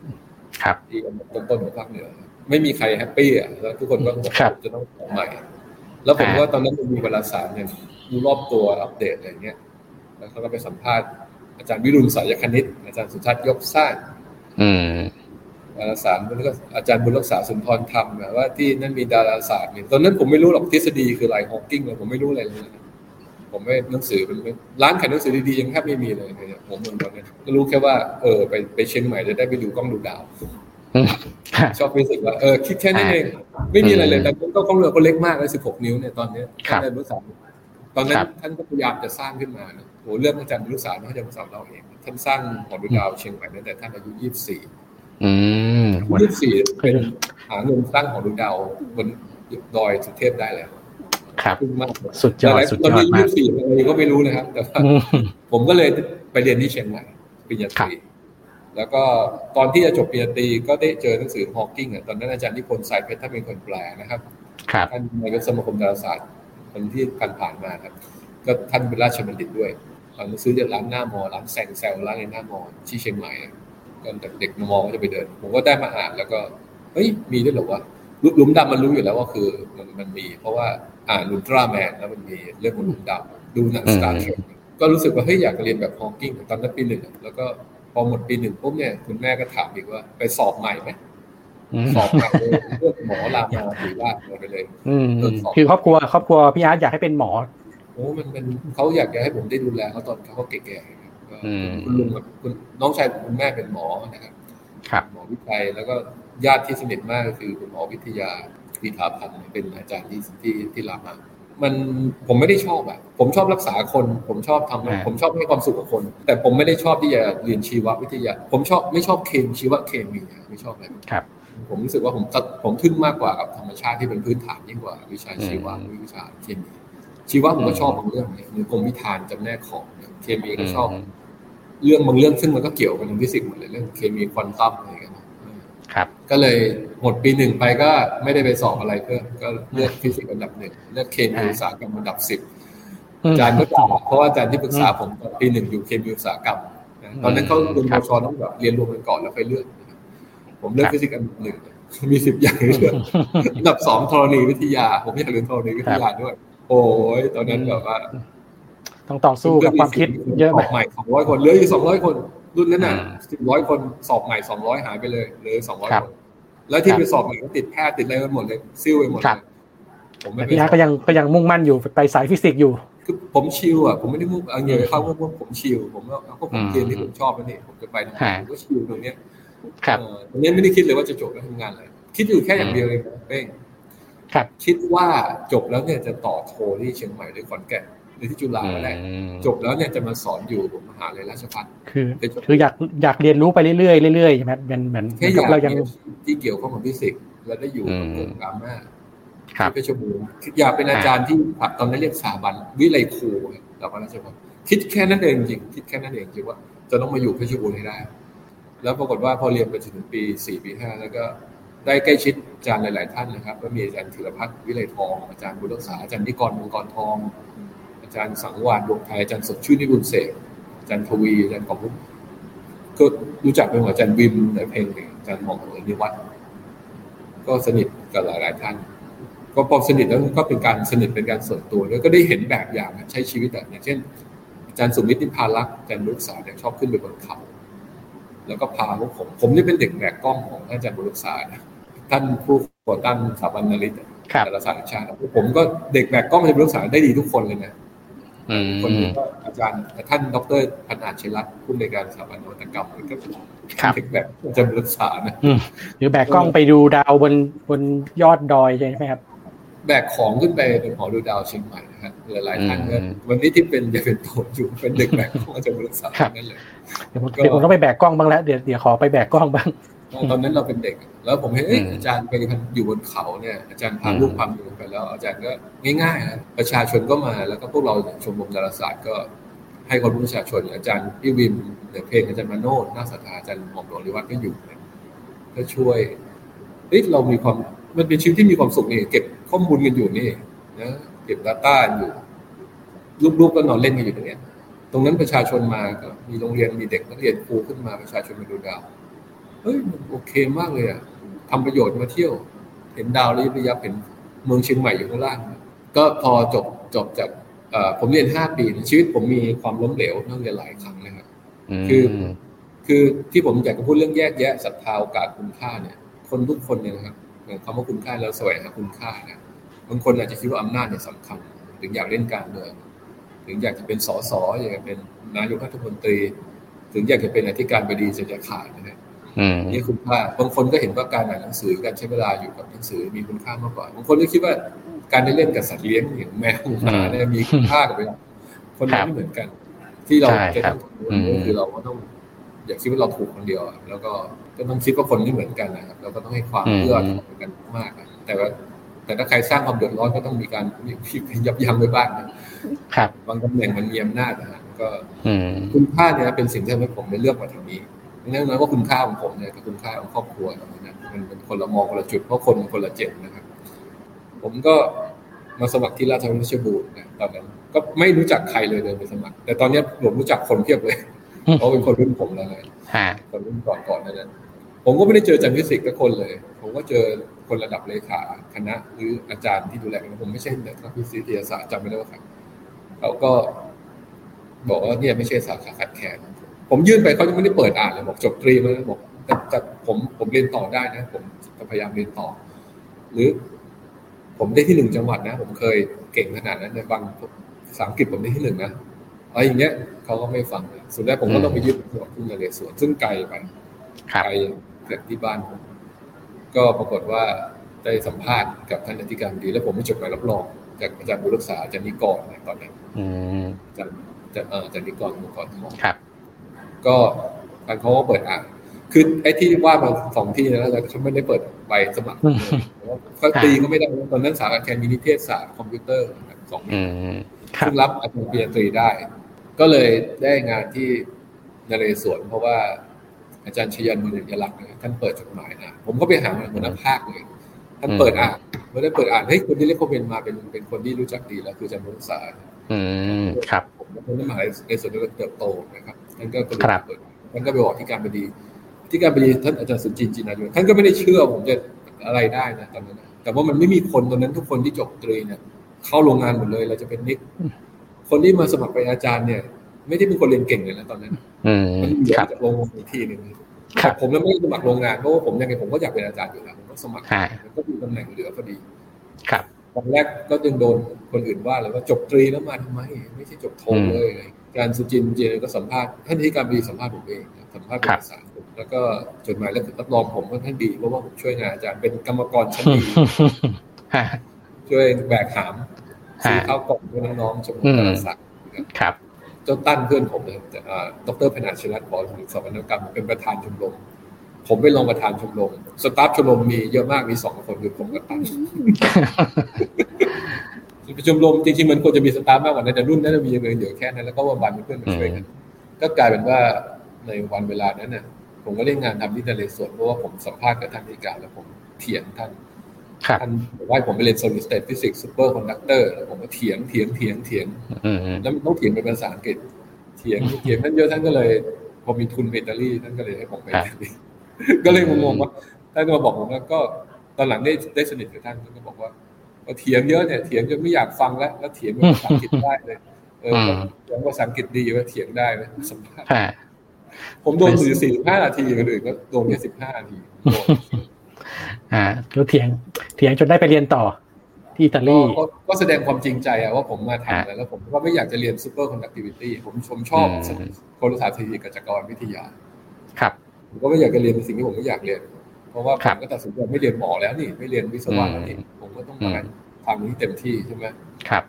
ครับที่ต้นต้นของภาคเหนือ ไม่มีใคร happy อะแล้วทุกคนก็บอกจะต้องสอบใหม่ แล้วผมว่าตอนนั้นมันมีเวลาสารเนี่ยดูรอบตัวอัปเดตอะไรเงี้ยแล้วเขาก็ไปสัมภาษณ์อาจารย์วิรุณสายคณิต อาจารย์สุทัศน์ยกสร้างอืมดาราศาสตร์แล้วก็อาจารย์บุญรักษาสุนทรธรรมว่าที่นั่นมีดาราศาสตร์เนี่ยตอนนั้นผมไม่รู้หรอกทฤษฎีคืออะไรฮอกกิ้งเลยผมไม่รู้อะไรเลย ผมไม่หนังสือเป็นร้านขายหนังสือดีๆยังแทบไม่มีเลยเนี่ยผมเหมือนกันก็รู้แค่ว่าเออไปไปเชียงใหม่จะได้ไปดูกล้องดูดาวชอบฟิสิกส์ว่าเออคิดแค่นี้เองไม่มีอะไรเลยแต่ก็กล้องเรือก็เล็กมากเลยสิบหกนิ้วเนี่ยตอนนี้ท่านอาจารย์บุญรักษาตอนนั้นท่านก็พยายามจะสร้างขึ้นมาโอ้เรื่องอาจารย์บุญรักษาท่านอาจารย์บุญรักษาเราเองท่านสร้างหอดูดาวเชียงใหม่ตั้งแต่ท่านอายุยี่สิบสี่อืมยี่สี่เป็นหาเงินสร้างของดวงดาวบนดอยสุเทพได้แล้ว ครับสุดยอดสุดยอดมากยี่สี่อะไรก็ไม่รู้นะครับ แต่ว่าผมก็เลยไปเรียนที่เชียงใหม่ปริญญาตรีแล้วก็ตอนที่จะจบปริญญาตรีก็ได้เจอหนังสือฮอกกิ้งอะตอนนั้นอาจารย์นิพนธ์สายเพชรท่านเป็นคนแปลนะครับท่านนายกสมาคมดาราศาสตร์คนที่ผ่านผ่านมาครับ ก็ท่านเป็นราชบัณฑิตด้วยตอนซื้อจากร้านหน้ามอร้านแซงแซลร้านในหน้ามอที่เชียงใหม่ก็เด็กมองก็จะไปเดิน ผมก็ได้มาอ่านแล้วก็เฮ้ยมีด้วยหรอวะหลุมดำมันรู้อยู่แล้วว่าคือมันมันมี เพราะว่า อ่านอุลตร้าแมนแล้วมันมีเรื่องของหลุมดำดูหนัง Star Trekก็รู้สึกว่าเฮ้ยอยากเรียนแบบฮอว์กิ้งตอนนั้นปีหนึ่งแล้วก็พอหมดปีหนึ่งปุ๊บเนี่ยคุณแม่ก็ถามอีกว่าไปสอบใหม่ไหมสอบใหม่เลือกหมอรามาหรือว่าไปเลยคือครอบครัวครอบครัวพี่อาร์ตอยากให้เป็นหมอโอ้มันเป็นเขาอยากจะให้ผมได้ดูแลเขาตอนเขาแก่ๆคุณลุงกับคุณน้องชายคุณแม่เป็นหมอนะครับครับหมอวิจัยแล้วก็ญาติที่สนิทมากก็คือคุณหมอวิทยา วิถาพันธ์เป็นอาจารย์ที่ที่ที่รามามันผมไม่ได้ชอบอะผมชอบรักษาคน ผมชอบทำผมชอบให้ความสุขกับคน แต่ผมไม่ได้ชอบที่จะเรียนชีววิทยา ผมชอบไม่ชอบเคมีชีวเคมีไม่ชอบอะไรครับ ผมรู้สึกว่าผมผมทึ่งมากกว่ากับธรรมชาติที่เป็นพื้นฐานยิ่งกว่าวิชาชีววิชาเคมีชีวะผมก็ชอบบางเรื่องเนี่ยกรมวิธานจำแนกของเคมีก็ชอบ เรื่องบางเรื่องซึ่งมันก็เกี่ยวกับทางฟิสิกส์หมดเลยเรื่องเคมีควอนตัมอะไรกัน ครับก็เลยหมดปีหนึ่งไปก็ไม่ได้ไปสอบอะไรเพิ่มก็เลือกฟิสิกส์อันดับหนึ่งเลือกเคมีอุตสาหกรรมอันดับสิบอาจารย์ก็บอกเพราะว่าอาจารย์ที่ปรึกษาผมปีหนึ่งอยู่เคมีอุตสาหกรรมตอนนั้นเขาเรียนโมชอต้องแบบเรียนรวมกันก่อนแล้วค่อยเลือกผมเลือกฟิสิกส์อันดับหนึ่งมีสิบอย่างเลือกอันดับสองธรณีวิทยา ผมอยากเรียนธรณีวิทยาด้วย โอ้ยตอนนั้นแบบว่า ต้องต่อสู้กับความคิดเยอะสอบใหม่สองร้อยคนเหลืออยู่สองร้อยคน รุ่นนั้นน่ะสี่ร้อยคนสอบใหม่สองร้อยหายไปเลยเหลือสองร้อยคนแล้วที่ไปสอบใหม่ก็ติดแพทย์ติดอะไรกันหมดเลยซิ่วไปหมดเลยผมไม่พี่ฮะก็ยังก็ยังมุ่งมั่นอยู่ไปสายฟิสิกส์อยู่คือผม chill อะผมไม่ได้มุ่งเอาเงี้ยเข้าว่าผม chill ผมก็พวกผมเรียนที่ผมชอบนั่นเองผมจะไปผมก็ chill ตรงเนี้ยครับตรงนี้ไม่ได้คิดเลยว่าจะจบแล้วทำงานอะไรคิดอยู่แค่อย่างเดียวเองเป้งครับ คิดว่าจบแล้วเนี่ยจะต่อโทที่เชียงใหม่หรือขอนแก่น หรือที่จุฬาก็ได้จบแล้วเนี่ยจะมาสอนอยู่มหาลัยราชภัฏคือคืออยากอยากเรียนรู้ไปเรื่อยๆเรื่อยๆใช่ไหมเป็นเหมือนแค่อยากเรายังที่เกี่ยวข้องกับฟิสิกส์แล้วได้อยู่กับกลุ่มกาม่าที่เพชรบูรณ์อยากเป็นอาจารย์ที่ตอนนั้นเรียกสถาบันวิไลครูเราก็ราชภัฏคิดแค่นั้นเองจริงคิดแค่นั้นเองจริงว่าจะต้องมาอยู่เพชรบูรณ์ให้ได้ แล้วปรากฏว่าพอเรียนไปถึงปีสี่ปีห้าแล้วก็ได้ใกล้ชิดอาจารย์หลาย ๆ ท่านนะครับก็มีอาจารย์ธีรพัฒน์วิไลทองอาจารย์บุญรักษาอาจารย์นิกรมังกรทอง จารย์สังวานดวงไทยอาจารย์สดชื่นนิบุญเสกอาจารย์ทวีอาจารย์ของก็รู้จักเป็นหัวอาจารย์วิมในเพลงอาจารย์หม่อมเอ๋ยนิวัฒน์ก็สนิทกับหลาย ๆ ท่าน ก็พอสนิทแล้วก็เป็นการสนิทเป็นการส่วนตัวแล้วก็ได้เห็นแบบอย่างใช้ชีวิตแบบอย่างเช่น อาจารย์สุมิตรนิพาลักษ์อาจารย์ลุกษาเนี่ยชอบขึ้นไปบนเขา แล้วก็พาพวกผม ผมนี่เป็นเด็กแบกกล้องของอาจารย์บุรุษานะท่านผู้ก่อตั้งสถาบันนาริตดาราศาสตร์ชาติผมก็เด็กแบกกล้องอาจารย์บุรุษาได้ดีทุกคนเลยนะ คนนี้ก็อาจารย์ท่านดรพันอาชิรัตน์ผู้ในการสถาบันนวัตกรรมก็เป็นเด็กแบบอาจารย์บุรุษานะหรือแบกกล้องไปดูดาวบนบนยอดดอยใช่ไหมครับ แบกของขึ้นไปเป็นหอดูดาวเชียงใหม่นะครับหลายๆท่านก็วันนี้ที่เป็นจะเป็นโตอยู่เป็นเด็กแบกกล้องอาจารย์บุรุษานั่นเลยเดี๋ยวผมต้องไปแบกกล้องบ้างแล้วเดี๋ยวเดี๋ยวขอไปแบกกล้องบ้าง ตอนนั้นเราเป็นเด็ก แล้วผมเห็นอาจารย์ไปอยู่บนเขาเนี่ยอาจารย์พาลูกพาเมียไปแล้ว อาจารย์ก็ง่ายๆนะประชาชนก็มาแล้วก็พวกเราชมรมดาราศาสตร์ก็ให้ความรู้ประชาชน อาจารย์พี่วิมเดเพลงอาจารย์มาโนดนักศรัทธาอาจารย์หม่อมหลวงริวัฒน์ก็อยู่ก็ช่วยเฮ้ยเรามีความมันเป็นชีวิตที่มีความสุขนี่เก็บข้อมูลกันอยู่นี่นะเก็บดาต้าอยู่ลูกๆก็นอนเล่นกันอยู่ตรงนี้ตรงนั้นประชาชนมาก็มีโรงเรียนมีเด็กนักเรียนครูขึ้นมาประชาชนมาดูดาว เฮ้ยมันโอเคมากเลยอะทำประโยชน์มาเที่ยว เห็นดาวระยิบระยับเห็นเมืองเชียงใหม่อยู่ข้างล่าง ก็พอจบจบจากผมเรียนห้าปีชีวิตผมมีความล้มเหลวนั่งเรียนหลายครั้งนะครับคือคือที่ผมอยากจะพูดเรื่องแยกแยะศรัทธาโอกาสคุณค่าเนี่ย คนทุกคนเนี่ยนะครับคำว่าคุณค่าแล้วสวยหาคุณค่านะบางคนอาจจะคิดว่าอำนาจเนี่ยสำคัญ ถึงอยากเล่นการเมืองถึงอยากจะเป็นสสอยากจะเป็นนายกรัฐมนตรี ถึงอยากจะเป็นอธิการบดีจะจะขาดนะ นี่คุณค่าบางคนก็เห็นว่าการอ่านหนังสือการใช้เวลาอยู่กับหนังสือมีคุณค่ามากกว่าบางคนก็คิดว่าการได้เล่นกับสัตว์เลี้ยงอย่างแมวหมาเนี่ยมีคุณค่ากับเวลาคนเราไม่เหมือนกัน ที่เราจะต้องคือเราก็ต้องอย่าคิดว่าเราถูกคนเดียวแล้วก็ก็ต้องคิดว่าคนไม่เหมือนกันนะครับเราก็ต้องให้ความเอื้อกันมากแต่ว่าแต่ถ้าใครสร้างความเดือดร้อนก็ต้องมีการยับยั้งไว้บ้างนะครับบางตำแหน่งมันมีอำนาจนะฮะก็คุณค่าเนี่ยเป็นสิ่งที่ทำให้ผมได้เลือกมาทางนี้ แน่นอนว่าคุณค่าของผมเนี่ยกับคุณค่าของครอบครัวนะมันเป็นคนละมองคนละจุดเพราะคนคนละเจนนะครับ ผมก็มาสมัครที่ราชวิทยาบูรณ์นะตอนนั้นก็ไม่รู้จักใครเลยเดินไปสมัคร แต่ตอนนี้ผมรู้จักคนเพียบเลยเพราะเป็นคนรุ่นผมแล้วไงคนรุ่นก่อนก่อนนั้นผมก็ไม่ได้เจออาจารย์ฟิสิกส์ทุกคนเลย ผมก็เจอคนระดับเลขาคณะหรืออาจารย์ที่ดูแลผมไม่ใช่นักวิทยาศาสตร์จำไม่ได้ว่าใครเขาก็บอกว่าเนี่ยไม่ใช่สาขาขัดแคลน ผมยื่นไปเขายังไม่ได้เปิดอ่านเลยบอกจบตรีมาบอกแต่ผมผมเรียนต่อได้นะ ผมจะพยายามเรียนต่อ หรือผมได้ที่หนึ่งจังหวัดนะ ผมเคยเก่งขนาดนั้นในบางภาษาอังกฤษผมได้ที่หนึ่งนะอะไรอย่างเงี้ยเขาก็ไม่ฟังสุดท้ายผมก็ต้องไปยื่นสมัครที่นเรศวรซึ่งไกลไปไกลจากที่บ้านผมก็ปรากฏว่าได้สัมภาษณ์กับท่านอธิการดี แล้วผมไม่จดหมายรับรองจากอาจารย์บุรักษาอาจารย์นิกรตอนนั้นอาจารย์อาจารย์นิกรมุกรทอง ก็ทางเขาก็เปิดอ่านคือไอ้ที่ว่ามาสองที่นะแต่เขาไม่ได้เปิดใบสมัครเขาตีก็ไม่ได้ตอนนั้นสาขาแคนมินิเทศศาสตร์คอมพิวเตอร์สองซึ่งรับอาจารย์ปริญญาตรีได้ ก็เลยได้งานที่นเรศวรเพราะว่าอาจารย์ชยันมือยลักษ์ท่านเปิดจดหมายอ่านผมก็ไปหาหัวหน้าภาคเลยท่านเปิดอ่านเมื่อได้เปิดอ่านเฮ้ยคนที่เรียกคอมเมนต์มาเป็นเป็นคนที่รู้จักดีแล้วคืออาจารย์มุษาอืมครับผมเป็นมหาในส่วนที่เติบโตนะครับ ท่านก็กระโดดท่านก็ไปบอกที่การบดี ที่การบดีท่านอาจารย์สุจินจินายุท่านก็ไม่ได้เชื่อผมจะอะไรได้นะตอนนั้นแต่ว่ามันไม่มีคนตอนนั้นทุกคนที่จบตรีเนี่ยเข้าโรงงานหมดเลย เราจะเป็นนิก คนที่มาสมัครเป็นอาจารย์เนี่ย ไม่ได้เป็นคนเรียนเก่งเลยนะตอนนั้นมันเหลือจากโรงงานอีกทีหนึ่งผมแล้วไม่สมัครโรงงานเพราะว่าผมยังไงผมก็อยากเป็นอาจารย์อยู่แล้วผมก็สมัครมันก็มีตำแหน่งเหลือพอดี ครับตอนแรกก็ยังโดนคนอื่นว่าเลยว่าจบตรีแล้วมาทำไม ไม่ใช่จบโทเลย การสุจินเจก็สัมภาษณ์ท่านที่การบีสัมภาษณ์ผมเองสัมภาษณ์เป็นภาษาแล้วก็จดหมายแล้วรับรองผมว่าท่านดีเพราะว่าผมช่วยงานอาจารย์เป็นกรรมกรชั้นดีช่วยแบกหามซื้อข้าวกล่องให้น้องๆชมรมดาราศาสตร์ครับเจ้าตั้นเพื่อนผมเลยดรพนาชลัดบอลสถาบันกรรมเป็นประธานชมรมผมไปลองประธานชมรมสตาฟชมรมมีเยอะมากมีสองคนคือผมกับตั้น ประชุมรมจริงๆมันควรจะมีสตาฟมากกว่านั้นแต่รุ่นนั้นมีเงินเดี๋ยวแค่นั้นแล้วก็วันๆเพื่อนมาช่วยกันก็กลายเป็นว่าในวันเวลานั้นน่ะ ผมก็ได้งานทำที่ทะเลสวนเพราะว่าผมสัมภาษณ์กับท่านที่การแล้วผมเถียงท่านท่านบอกว่าผมไปเรียน solid state physics super conductor ผมก็เถียงเถียงเถียงเถียงแล้วมันต้องเถียงเป็นภาษาอังกฤษ เถียงเถียงท่านเยอะท่านก็เลยพอมีทุนอิตาลีท่านก็เลยให้ผมไปก็เลยงงว่าท่านก็มาบอกผมว่าก็ตอนหลังได้ได้สนิทกับท่านท่านก็บอกว่า เถียงเยอะเนี่ยเถียงจนไม่อยากฟังแล้วแล้วเถียงภาษาอังกฤษได้เลยเออเถียงภาษาอังกฤษดีว่าเถียงได้ไหมสัมภาษณ์ผมโดนสี่สิบห้านาทีคนอื่นก็โดนแค่สิบห้านาทีอ่าแล้วเถียงเถียงจนได้ไปเรียนต่อที่อิตาลีก็แสดงความจริงใจอะว่าผมมาทำแล้วผมก็ไม่อยากจะเรียน superconductivity ผมชมชอบกลศาสตร์สถิติกับจักรวาลวิทยา ครับ ผมก็ไม่อยากจะเรียนสิ่งที่ผมไม่อยากเรียนเพ ราะว่าผมก็ตัดสินใจไม่เรียนหมอแล้วนี่ไม่เรียนวิศวะแล้วนี่ผมก็ต้องมาทำนี้เต็มที่ใช่ไหมครับ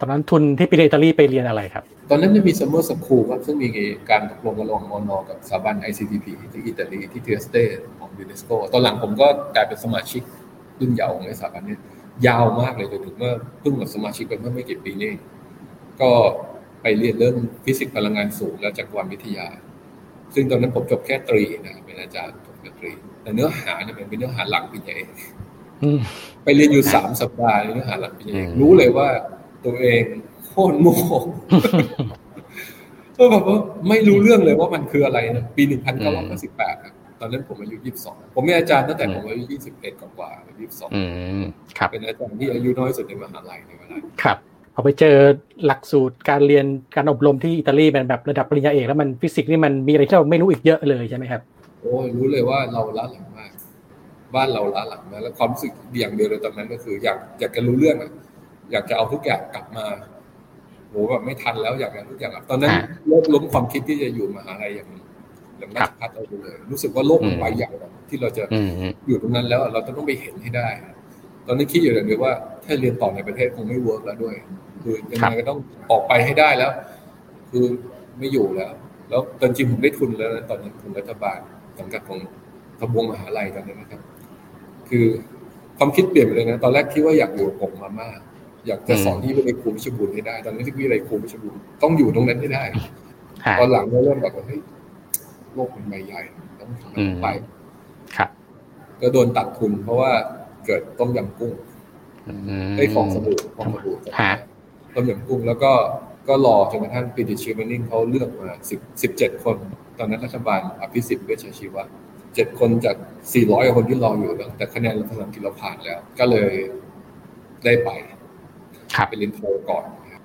ตอนนั้นทุนที่ไปเรียนอิตาลีไปเรียนอะไรครับ ตอนนั้นจะมี summer school ครับซึ่งมีการตกลงกันระหว่างมอนอกับสถาบัน ICTP ที่อิตาลีที่ Trieste ของยูเนสโกตอนหลังผมก็กลายเป็นสมาชิกรุ่นเยาว์ของสถาบันนี้ยาวมากเลยจนถึงเมื่อเพิ่งหมดสมาชิกไปเมื่อไม่กี่ปีนี้ก็ไปเรียนเรื่องฟิสิกส์พลังงานสูงและจักรวาลวิทยา ซึ่งตอนนั้นผมจบแค่ตรีนะเป็นอาจารย์จบ แค่ตรีแต่เนื้อหาเนี่ยมันเป็นเนื้อหาหลักปริญญาเอกไปเรียนอยู่สามสัปดาห์เนื้อหาหลักปริญญาเอกรู้เลยว่าตัวเองโคตรโง่ก็แบบว่าไม่รู้เรื่องเลยว่ามันคืออะไรนะปีหนึ่งพันเก้าร้อยสิบแปดตอนนั้นผมอายุยี่สิบสองผมเป็นอาจารย์ตั้งแต่ผมอายุยี่สิบเอ็ดกว่ายี่สิบสองเป็นอาจารย์ที่อายุน้อยสุดในมหาลัยในเวลาครับพอไปเจอหลักสูตรการเรียนการอบรมที่อิตาลีเป็นแบบระดับปริญญาเอกแล้วมันฟิสิกส์นี่มันมีอะไรที่เราไม่รู้อีกเยอะเลยใช่ไหมครับ โอ้รู้เลยว่าเราล้าหลังมาก บ้านเราล้าหลังมากแล้วความรู้สึกอย่างเดียวเลยตอนนั้นก็คือ อยากอยากจะรู้เรื่องอะอยากจะเอาทุกอย่างกลับมาโหแบบไม่ทันแล้วอยากจะทุกอย่างตอนนั้นลดล้มความคิดที่จะอยู่มหาลัยอย่างอย่างนักพัฒน์เราเลย รู้สึกว่าโลกมันไวอย่างที่เราจะอยู่ตรงนั้นแล้วเราจะต้องไปเห็นให้ได้ ตอนนี้คิดอยู่อย่างเดียวว่า ถ้าเรียนต่อในประเทศคงไม่เวิร์กแล้วด้วย คือยังไงก็ต้องออกไปให้ได้แล้ว คือไม่อยู่แล้ว แล้วตอนจริงผมได้ทุนแล้วตอนนั้นทุนรัฐบาล สังกัดของทบวงมหาลัยตอนนั้นนะครับ คือความคิดเปลี่ยนไปเลยนะ ตอนแรกคิดว่าอยากอยู่กับผมมาก อยากจะสอนที่วิทยาครูพิชบุญให้ได้ ตอนนี้ที่วิทยาครูพิชบุญต้องอยู่ตรงนั้นให้ได้ ตอนหลังเริ่มแบบเฮ้ยโลกมันใบใหญ่ต้องทำไปครับก็โดนตัดทุนเพราะว่าเกิดต้มยำกุ้งได้ฟองสบู่ฟองสบู่ต้มยำกุ้งแล้วก็ก็รอจนกระทั่งปีดิชิมนิ่งเขาเลือกมาสิบสิบเจ็ดคน ตอนนั้นรัฐบาลอภิสิทธิ์เวชชีวะเจ็ดคนจากสี่ร้อยคนที่รออยู่แล้วแต่คะแนนรัฐบาลกิเราผ่านแล้ว ก็เลยได้ไปไปเรียนโทก่อน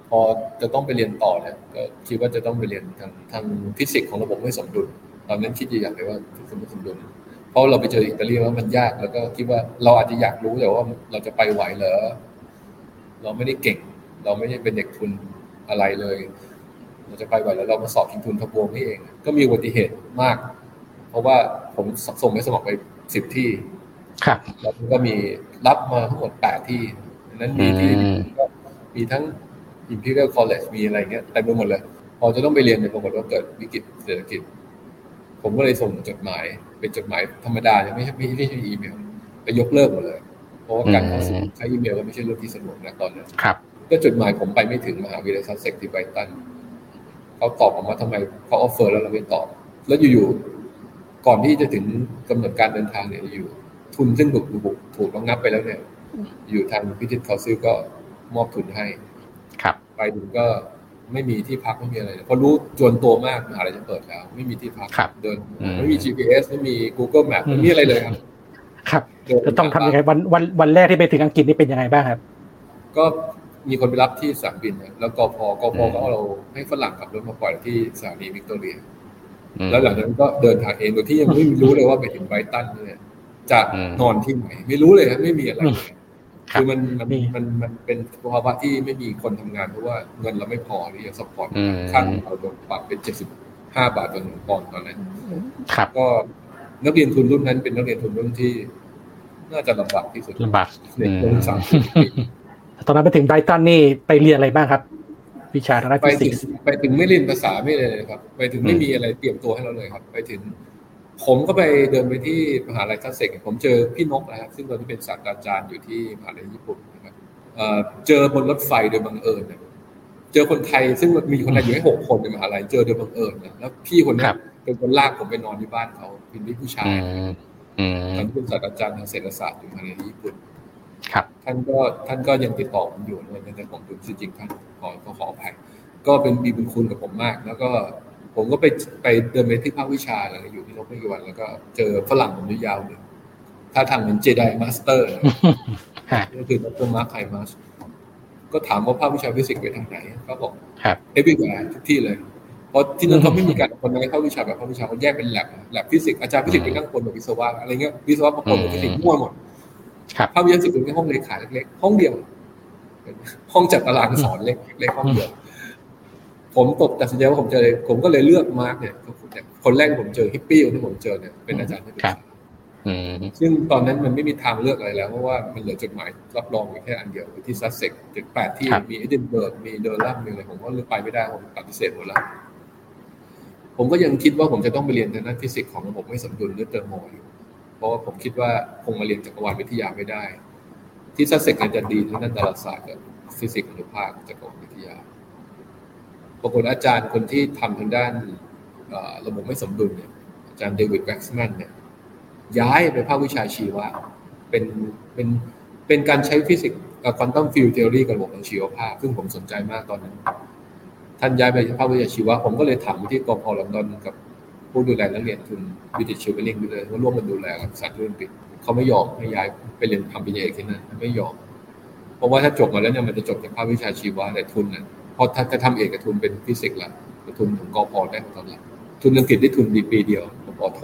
พอจะต้องไปเรียนต่อเนี่ยก็คิดว่าจะต้องไปเรียนทางทางฟิสิกส์ของระบบไม่สมดุลตอนนั้นคิดอย่างเลยว่าฟิสิกส์ไม่สมดุลเพราะเราไปเจออิตาลีว่ามันยากแล้วก็คิดว่าเราอาจจะอยากรู้แต่ว่าเราจะไปไหวเหรอเราไม่ได้เก่ง เราไม่ได้เป็นเด็กทุนอะไรเลย เราจะไปไหวแล้วเรามาสอบชิงทุนทบวงนี่เอง ก็มีอุบัติเหตุมาก เพราะว่าผมส่งไปสมัครไปสิบที่ ครับ แล้วก็มีรับมาทั้งหมดแปดที่นั้นมีที่ก็มีทั้ง Imperial College มีอะไรเงี้ยเต็มไปหมดเลย พอจะต้องไปเรียนในปรากฏว่าเกิดวิกฤตเศรษฐกิจ ผมก็เลยส่งจดหมาย เป็นจดหมายธรรมดาไม่ใช่ไม่ใช่อีเมลไปยกเลิกหมดเลย เพราะว่าการเข้าสู่ใช้อีเมลก็ไม่ใช่เรื่องที่สะดวกนะตอนนั้นครับ ก็จดหมายผมไปไม่ถึงมหาวิทยาลัย Sussex ที่ Brighton เขาตอบออกมาทำไมเขา offer แล้วเราไม่ตอบ แล้วอยู่ๆก่อนที่จะถึงกำหนดการเดินทางเนี่ยอยู่ ทุนซึ่งถูกถูกระงับไปแล้วเนี่ย อยู่ทางพิจิตรเขาซื้อก็มอบทุนให้ ครับไปถึงก็ไม่มีที่พักไม่มีอะไรเพราะรู้จวนตัวมากมหาลัยจะเปิดแล้ว ไม่มีที่พักเดินไม่มี GPS ไม่มี Google Map ไม่มีอะไรเลยครับ ครับจะต้องทำยังไงวันวันวันแรกที่ไปถึงอังกฤษนี่เป็นยังไงบ้างครับ ก็ มีคนไปรับที่สนามบินแล้วกพกพก็เอาเราให้ฝรั่งขับรถมาปล่อยที่สถานีวิกตอเรีย แล้วหลังจากนั้นก็เดินทางเองโดยที่ยังไม่รู้เลยว่าไปถึง Brighton เนี่ยจะนอนที่ไหน ไม่รู้เลยครับไม่มีอะไรคือมันมันมันมันเป็นภาวะที่ไม่มีคนทำงานเพราะว่าเงินเราไม่พอที่จะ support ค่าเราโดนปรับเป็นเจ็ดสิบห้าบาทต่อหนึ่งปอนด์ตอนนั้นครับก็นักเรียนทุนรุ่นนั้นเป็นนักเรียนทุนรุ่นที่ น่าจะลำบากที่สุดลำบากในรุ่นสามสิบปี ตอนนั้นไปถึงไบตันนี่ไปเรียนอะไรบ้างครับ วิชาทางด้านฟิสิกส์ไปถึงไม่เรียนภาษาไม่เลยครับ ไปถึงไม่มีอะไรเตรียมตัวให้เราเลยครับ ไปถึง ผมก็ไปเดินไปที่มหาลัยทัศเซกผมเจอพี่นกนะครับ ซึ่งตอนนี้เป็นศาสตราจารย์อยู่ที่มหาลัยญี่ปุ่นนะครับเจอบนรถไฟโดยบังเอิญเจอคนไทยซึ่งมีคนไทยอยู่แค่หกคนในมหาลัยเจอโดยบังเอิญนะแล้วพี่คนนั้นเป็นคนลากผมไปนอนที่บ้านเขาเป็นพี่ผู้ชายอืมตอนนี้เป็นศาสตราจารย์ทางเศรษฐศาสตร์อยู่ในญี่ปุ่นครับ ท่านก็ท่านก็ยังติดต่อผมอยู่เลยแต่ผมดูจริงๆท่านขอก็ขออภัยก็เป็นมีบุญคุณกับผมมาก แล้วก็ผมก็ไปไปเดินไปที่ภาควิชาอะไรอยู่ที่โรงพยาบาลแล้วก็เจอฝรั่งผมยาวหนึ่งท่าทางเหมือน Jedi Master ฮะก็คือดร Mark Hindmarsh ก็ถามว่าภาควิชาฟิสิกส์ไปทางไหนก็บอกครับ everywhere ทุกที่เลยเพราะที่นั่นเขาไม่มีการคนในภาควิชาแบบภาควิชาเขาแยกเป็น lab lab ฟิสิกส์อาจารย์ฟิสิกส์เป็นนั่งคนแบบวิศวะอะไรเงี้ยวิศวะประกอบกับฟิสิกส์มั่วหมด ครับภาควิชาฟิสิกส์เป็นแค่ห้องเลขาเล็กๆห้องเดียว ห้องจัดตารางสอนเล็กเล็กห้องเดียว ผมตกตัดสินใจว่าผมจะเลยผมก็เลยเลือก Mark เนี่ยคนแรกที่ผมเจอฮิปปี้ที่ผมเจอเนี่ยเป็นอาจารย์ที่ปรึกษาอืมซึ่งตอนนั้นมันไม่มีทางเลือกอะไรแล้ว เพราะว่ามันเหลือจดหมายรับรองอยู่แค่อันเดียวอยู่ที่ Sussex ถึงแปดที่มีเอดินเบิร์กมีเดอร์ลัมมีอะไรผมก็เลือกไปไม่ได้ผมปฏิเสธหมดแล้วผมก็ยังคิดว่าผมจะต้องไปเรียนทางด้านฟิสิกส์ของระบบไม่สมดุลหรือ thermo อยู่ เพราะว่าผมคิดว่าคงมาเรียนจักรวาลวิทยาไม่ได้ ที่ Sussex อาจจะดีทางด้านดาราศาสตร์กับฟิสิกส์อนุภาคจักรวาลวิทยาปรากฏอาจารย์คนที่ทำทางด้านระบบไม่สมดุลเนี่ยอาจารย์ David Waxman เนี่ยย้ายไปภาควิชาชีวะเป็นเป็นเป็นการใช้ฟิสิกส์ quantum field theory กับระบบทางชีวภาพ ซึ่งผมสนใจมากตอนนั้น ท่านย้ายไปภาควิชาชีวะ ผมก็เลยถามที่กพลอนดอนกับ ผู้ดูแลนักเรียนทุนวิจิตชิวเวลลิงด้วยว่าร่วมกันดูแลกับสารโอลิมปิกเขาไม่ยอมให้ย้ายไปเรียนทำปริญญาเอกที่นั่นไม่ยอม เพราะว่าถ้าจบมาแล้วเนี่ยมันจะจบจากภาควิชาชีวะแต่ทุนน่ะเพราะถ้าจะทำเอกกับทุนเป็นฟิสิกส์ละทุนของกอพได้ตอนหลังทุนอังกฤษได้ทุนดีปีเดียวปอโท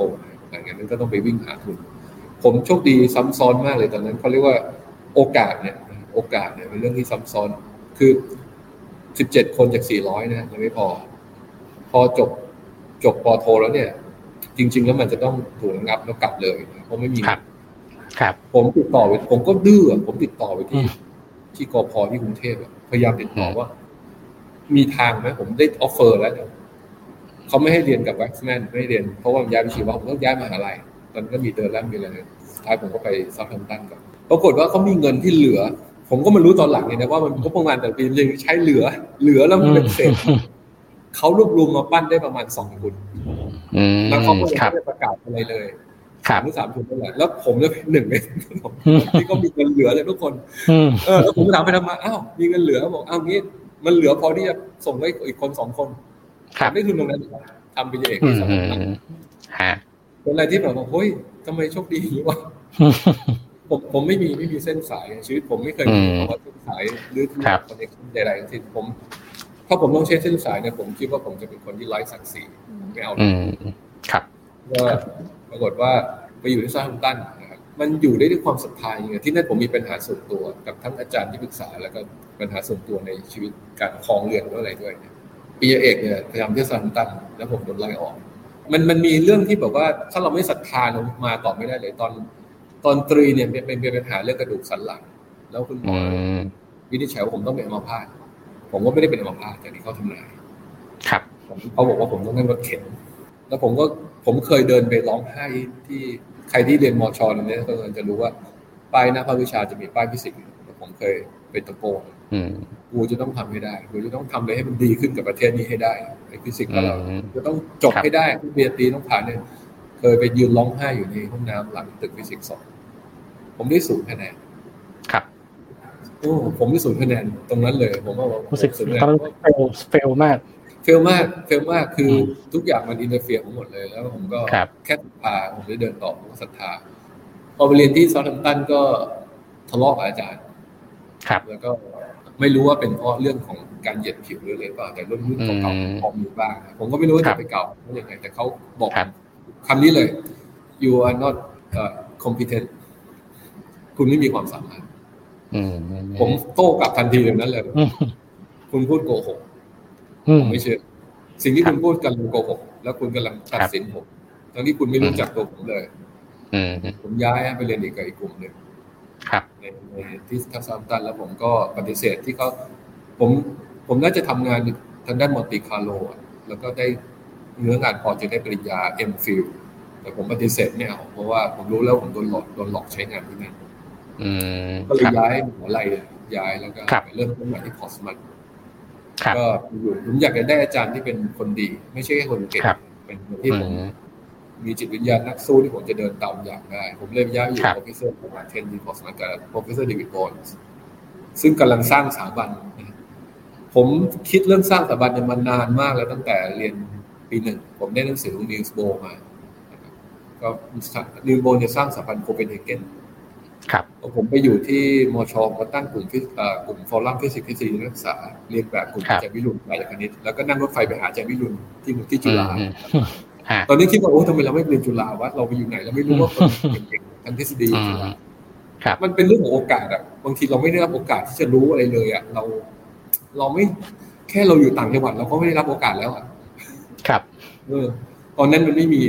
หลังจากนั้นก็ต้องไปวิ่งหาทุน ผมโชคดีซ้ำซ้อนมากเลยตอนนั้นเขาเรียกว่าโอกาสเนี่ยโอกาสเนี่ยเป็นเรื่องที่ซ้ำซ้อนคือสิบเจ็ดคนจากสี่ร้อยนะยังไม่พอ พอจบ จบปอโทแล้วเนี่ย จริง ๆ แล้วมันจะต้องถูกระงับแล้วกลับเลยนะเพราะไม่มีครับ ครับ ผมติดต่อไปผมก็ดื้ออะผมติดต่อไปที่อืมที่กพที่กรุงเทพอะพยายามติดต่อว่า มีทางไหมผมได้ offer แล้วเนี่ยเขาไม่ให้เรียนกับ Waxman ไม่ให้เรียนเพราะว่าผมย้ายไปชีวะผมต้องย้ายมหาลัยตอนนั้นก็มีเดินแล้วมีอะไรสุดท้ายผมก็ไป Southampton ก่อนปรากฏว่าเขามีเงินที่เหลือ ผมก็มารู้ตอนหลังเนี่ยนะว่ามันก็ประมาณแต่ปีมันยังใช้เหลือ เหลือแล้วมันเป็นเศษ เขารวบรวมมาปั้นได้ประมาณสองทุนอืมแล้วเขาก็ยังครับไม่ได้ประกาศอะไรเลยครับหรือสามทุนนั่นแหละแล้วผมจะเป็นหนึ่งในที่ก็มีเงินเหลือเลยทุกคนอืมเออแล้วผมก็ถามไปทำไมาอ้าวมีเงินเหลือบอกอ้าวงี้มันเหลือพอที่จะส่งให้อีกคนสองคนครับไม่ทุนตรงนั้นทำเป็นเอกอืที่มสองอืคนมฮะเป็นอะไรที่แบบว่าเฮ้ยทำไมโชคดีอย่างนี้วะผมผมไม่มีไม่มีเส้นสายชีวิตผมไม่เคยมีอืมคำว่าเส้นสายหรือครับคอนเนคชั่นใดๆทั้งสิ้นผม ถ้าผมต้องใช้เส้นสายเนี่ยผมคิดว่าผมจะเป็นคนที่ไร้ศักดิ์ศรีไม่เอาอืมครับก็ปรากฏว่าไปอยู่ที่ซาฮัมตันนะครับมันอยู่ได้ด้วยความศรัทธาอย่างเงี้ยที่นั่นผมมีปัญหาส่วนตัวกับทั้งอาจารย์ที่ปรึกษา แล้วก็ปัญหาส่วนตัวในชีวิตการครองเรือนด้วยอะไรด้วยเนี่ยปีเอกเนี่ยพยายามที่ซาฮัมตันแล้วผมโดนไล่ออก มันมันมีเรื่องที่แบบว่าถ้าเราไม่ศรัทธาเรามาต่อไม่ได้เลยตอน ตอนตรีเนี่ยเป็นเป็นเป็นปัญหาเรื่องกระดูกสันหลัง แล้วคุณหมอือมวินิจฉัยว่าผมต้องเป็นอัมพาต ผมก็ไม่ได้เป็นอัมพาตอย่างที่เขาทำนายครับผมเขาบอกว่าผมต้องนั่งรถเข็น แล้วผมก็ผมเคยเดินไปร้องไห้ที่ใครที่เรียนมอชอเนี่ยก็จะรู้ว่าป้ายหน้าภาควิชาจะมีป้ายฟิสิกส์อยู่แล้วผมเคยไปตะโกนอืมกูจะต้องทำให้ได้กูจะต้องทำอะไรให้มันดีขึ้นกับประเทศนี้ให้ได้ไอ้ฟิสิกส์ของเราอืมจะต้องจบครับให้ได้ทุกเบียร์ตีต้องผ่านเนี่ยเคยไปยืนร้องไห้อยู่ในห้องน้ำหลังตึกฟิสิกส์สองผมได้ศูนย์คะแนนครับ โอ้ผมได้ศูนย์คะแนนตรงนั้นเลย ผมว่ารู้สึกศูนย์คะแนนตอนนั้น fail fail มาก fail มาก fail มากคือทุกอย่างมัน interfere หมดเลยแล้วผมก็ครับแค่ศรัทธาผมได้เดินต่อผมก็ศรัทธาพอไปเรียนที่ซาทัมตันก็ทะเลาะกับอาจารย์ครับ แล้วก็ไม่รู้ว่าเป็นเพราะเรื่องของการเหยียดผิวหรืออะไรเปล่าแต่รุ่นรุ่นเก่าอืมๆพอมีบ้างผมก็ไม่รู้ว่าครัจะบไปเก่าว่ายังไงแต่เขาบอกครับคำนี้เลย you are not uh, competent คุณไม่มีความสามารถอืม ผมโต้กลับทันทีแบบนั้นเลยอืมคุณพูดโกหกอืมผมไม่เชื่อสิ่งที่คุณพูดกำลังโกหกแล้วคุณกำลังตัดสินผมทั้งที่คุณไม่รู้จักตัวผมเลยอืมผมย้ายไปเรียนอีกกับอีกกลุ่มหนึ่งครับในในที่ทัศนตันแล้วผมก็ปฏิเสธที่เขาผมผมน่าจะทำงานทางด้านมอนติคาร์โลอะแล้วก็ได้เนื้องานพอจะได้ปริญญา M p h i l แต่ผมปฏิเสธไม่เอาเพราะว่าผมรู้แล้วผมโดนหลอกโดนหลอกใช้งานที่นั่นอืม ก็เลยครับย้ายหัวไหล่ย้ายแล้วก็ครับไปเริ่มต้นใหม่ที่พอสมันครับก็อยู่ผมอยากจะได้อาจารย์ที่เป็นคนดี ไม่ใช่แค่คนเก่งครับเป็นคนที่อืผมมมีจิตวิญญาณนักสู้ที่ผมจะเดินตามอย่างได้ ผมเลยย้ายอยู่ครับ professor Robert Crittenden ทีพอสมากับ professor David Wands ซึ่งกำลังสร้างสถาบันนะผมคิดเรื่องสร้างสถาบันเนี่ยมานานมากแล้วตั้งแต่เรียนปีหนึ่ง ผมได้หนังสือของ Niels Bohr มานะครับก็ Niels Bohr จะสร้างสถาบันโคเปนเฮเกน ครับผมไปอยู่ที่มชก็ตั้งกลุ่มฟิสเอ่อกลุ่ม forum ฟิสิกส์ทฤษฎีนักศึกษาเรียนแบบกลุ่มครับอาจารย์วิรุณอาจารย์คณิตแล้วก็นั่งรถไฟไปหาอาจารย์วิรุณที่ที่จุฬาอืมฮะตอนนี้คิดว่าโอ้ทำไมเราไม่เรียนจุฬาวะเราไปอยู่ไหนเราไม่รู้ว่าคนเก่งๆทางทฤษฎีอืมจุฬาครับมันเป็นเรื่องของโอกาสอะบางทีเราไม่ได้รับโอกาสที่จะรู้อะไรเลยอะเราเราไม่แค่เราอยู่ต่างจังหวัดเราก็ไม่ได้รับโอกาสแล้วอะครับเออตอนนั้นมันไม่มี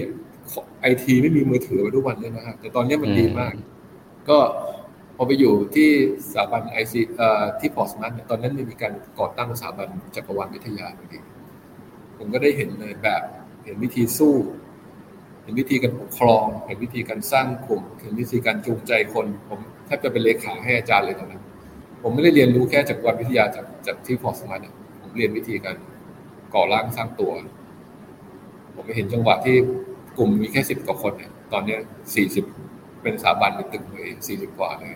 ไอทีไม่มีมือถือไปทุกวันเลยนะฮะแต่ตอนนี้มันดีมาก ก็พอไปอยู่ที่สถาบันไอซีที่พอร์สมัตตอนนั้นมีการก่อตั้งสถาบันจักรวาลวิทยาพอดีผมก็ได้เห็นเลยแบบ เห็นวิธีสู้ เห็นวิธีการปกครอง เห็นวิธีการสร้างกลุ่มเห็นวิธีการจูงใจคน ผมแทบจะเป็นเลขาให้อาจารย์เลยตอนนั้น ผมไม่ได้เรียนรู้แค่จากรวันวิทยาจากจากที่พอร์สมัตเนี่ยผมเรียนวิธีการก่อร่างสร้างตัว ผมไปเห็นจังหวะที่กลุ่มมีแค่สิบกว่าคนเนี่ยตอนนี้สี่สิบ เป็นสถาบันเป็นตึกเลยสี่สิบกว่าเลย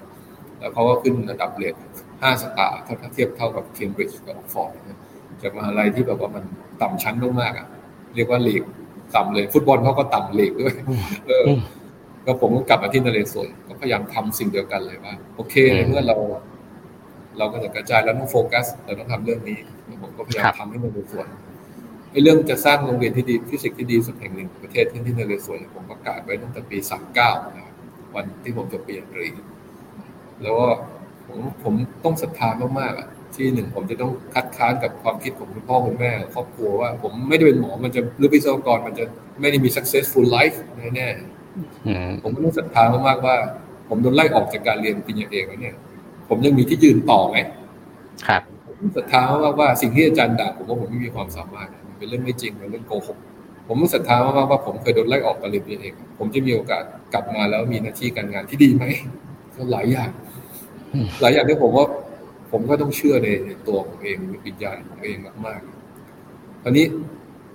แล้วเขาก็ขึ้นระดับเรียนห้าสตาร์ถ้าเทียบเท่ากับเคมบริดจ์กับออกฟอร์ดนะจากมหาลัยที่แบบว่ามันต่ำชั้นมากๆอะเรียกว่าลีกต่ำเลย ฟุตบอลเขาก็ต่ำลีกด้วย เออก็ผมก็กลับมาที่นเรศวรก็พยายามทำสิ่งเดียวกันเลยว่า โอเคในเมื่อเรา เราก็จะกระจายแล้วต้องโฟกัสเราต้องทำเรื่องนี้แล้วผมก็พยายามครับทำให้นเรศวรไอ้เรื่องจะสร้างโรงเรียนที่ดีฟิสิกส์ที่ดีสุดแห่งหนึ่งของประเทศที่ที่นเรศวรผมประกาศไว้ตั้งแต่ปีสามเก้านะครับ วันที่ผมจบปริญญาตรี แล้วก็ผมผมต้องศรัทธามากๆอะที่หนึ่งผมจะต้องคัดค้านกับความคิดของคุณพ่อคุณแม่ครอบครัวว่า ผมไม่ได้เป็นหมอมันจะหรือวิศวกรมันจะไม่ได้มี successful life แน่ๆอืมผมก็ต้องศรัทธามากๆว่า ผมโดนไล่ออกจากการเรียนปริญญาเอกแล้วเนี่ย ผมยังมีที่ยืนต่อไหมครับผมศรัทธามากๆว่าสิ่งที่อาจารย์ด่าผมว่าผมไม่มีความสามารถ มันเป็นเรื่องไม่จริงเป็นเรื่องโกหก ผมต้องศรัทธามากๆว่าผมเคยโดนไล่ออกการเรียนเอกผมจะมีโอกาสกลับมาแล้วมีหน้าที่การงานที่ดีไหมก็หลายอย่าง หลายอย่างที่ผมว่า ผมก็ต้องเชื่อในตัวผมเองในวิญญาณของผมเองมากๆตอนนี้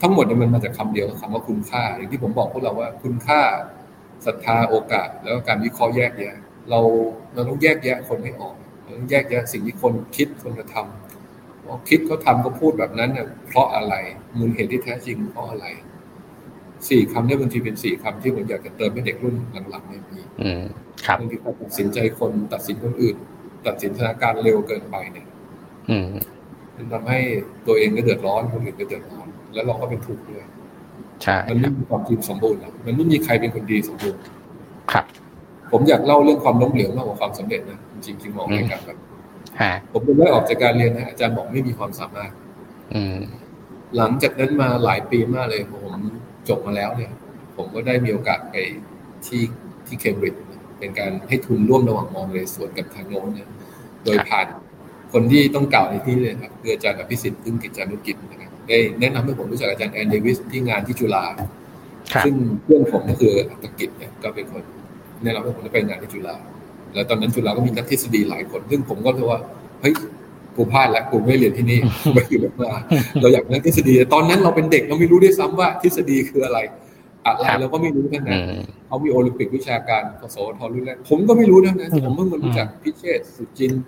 ทั้งหมดเนี่ยมันมาจากคำเดียวคำว่าคุณค่า อย่างที่ผมบอกพวกเราว่าคุณค่าศรัทธาโอกาส แล้วก็การวิเคราะห์แยกแยะเราเราต้องแยกแยะคนให้ออกเราต้องแยกแยะสิ่งที่คนคิดคนกระทำว่าคิดเขาทำเขาพูดแบบนั้นเนี่ยเพราะอะไรมูลเหตุที่แท้จริงเพราะอะไร สี่คำเนี่ยบางทีเป็นสี่คำที่ผมอยากจะเติมให้เด็กรุ่นหลังๆเนี่ยมีอืมครับบางทีการตัดสินใจคนตัดสินคนอื่น ตัดสินสถานการณ์เร็วเกินไปเนี่ยอืมมันทำให้ตัวเองก็เดือดร้อนคนอื่นก็เดือดร้อน แล้วเราก็เป็นทุกข์ด้วยใช่มันคไม่รับมีความจริงสมบูรณ์หรอกมันไม่มีใครเป็นคนดีสมบูรณ์ครับ ผมอยากเล่าเรื่องความล้มเหลวมากกว่าความสำเร็จนะจริงๆจริงๆมองในการแบบฮะผมเป็นได้ออกจากการเรียนนะอาจารย์บอกไม่มีความสามารถอืมหลังจากนั้นมาหลายปีมากเลยพอผม จบมาแล้วเนี่ย ผมก็ได้มีโอกาสไปที่ที่เคมบริดจ์เป็นการให้ทุนร่วมระหว่างมองเลยสวนกับทางโน้นเนี่ย โดยผ่านคนที่ต้องกล่าวในที่นี้เลยครับคืออาจารย์อภิสิทธิ์พึ่งกิจจานุกิจนะครับได้แนะนำให้ผมรู้จักอาจารย์แอนเดวิสที่งานที่จุฬาครับซึ่งเพื่อนผมก็คืออัตกิจเนี่ยก็เป็นคนแนะนำให้ผมได้ไปงานที่จุฬาแล้วตอนนั้นจุฬาก็มีนักทฤษฎีหลายคน ซึ่งผมก็รู้ว่าเฮ้ย กูพลาดแล้วกูไม่เรียนที่นี่ไม่อยู่แบบว่าเราอยากนักทฤษฎีตอนนั้นเราเป็นเด็กเราไม่รู้ด้วยซ้ำว่าทฤษฎีคืออะไรอะไรครับเราก็ไม่รู้ทั้งอืนั้นมเขามีโอลิมปิกวิชาการกสวทรุ่นแรกผมก็ไม่รู้ทั้งนั้นอืมผมเพิ่งมารู้จักพิเชษฐ์สุจินต์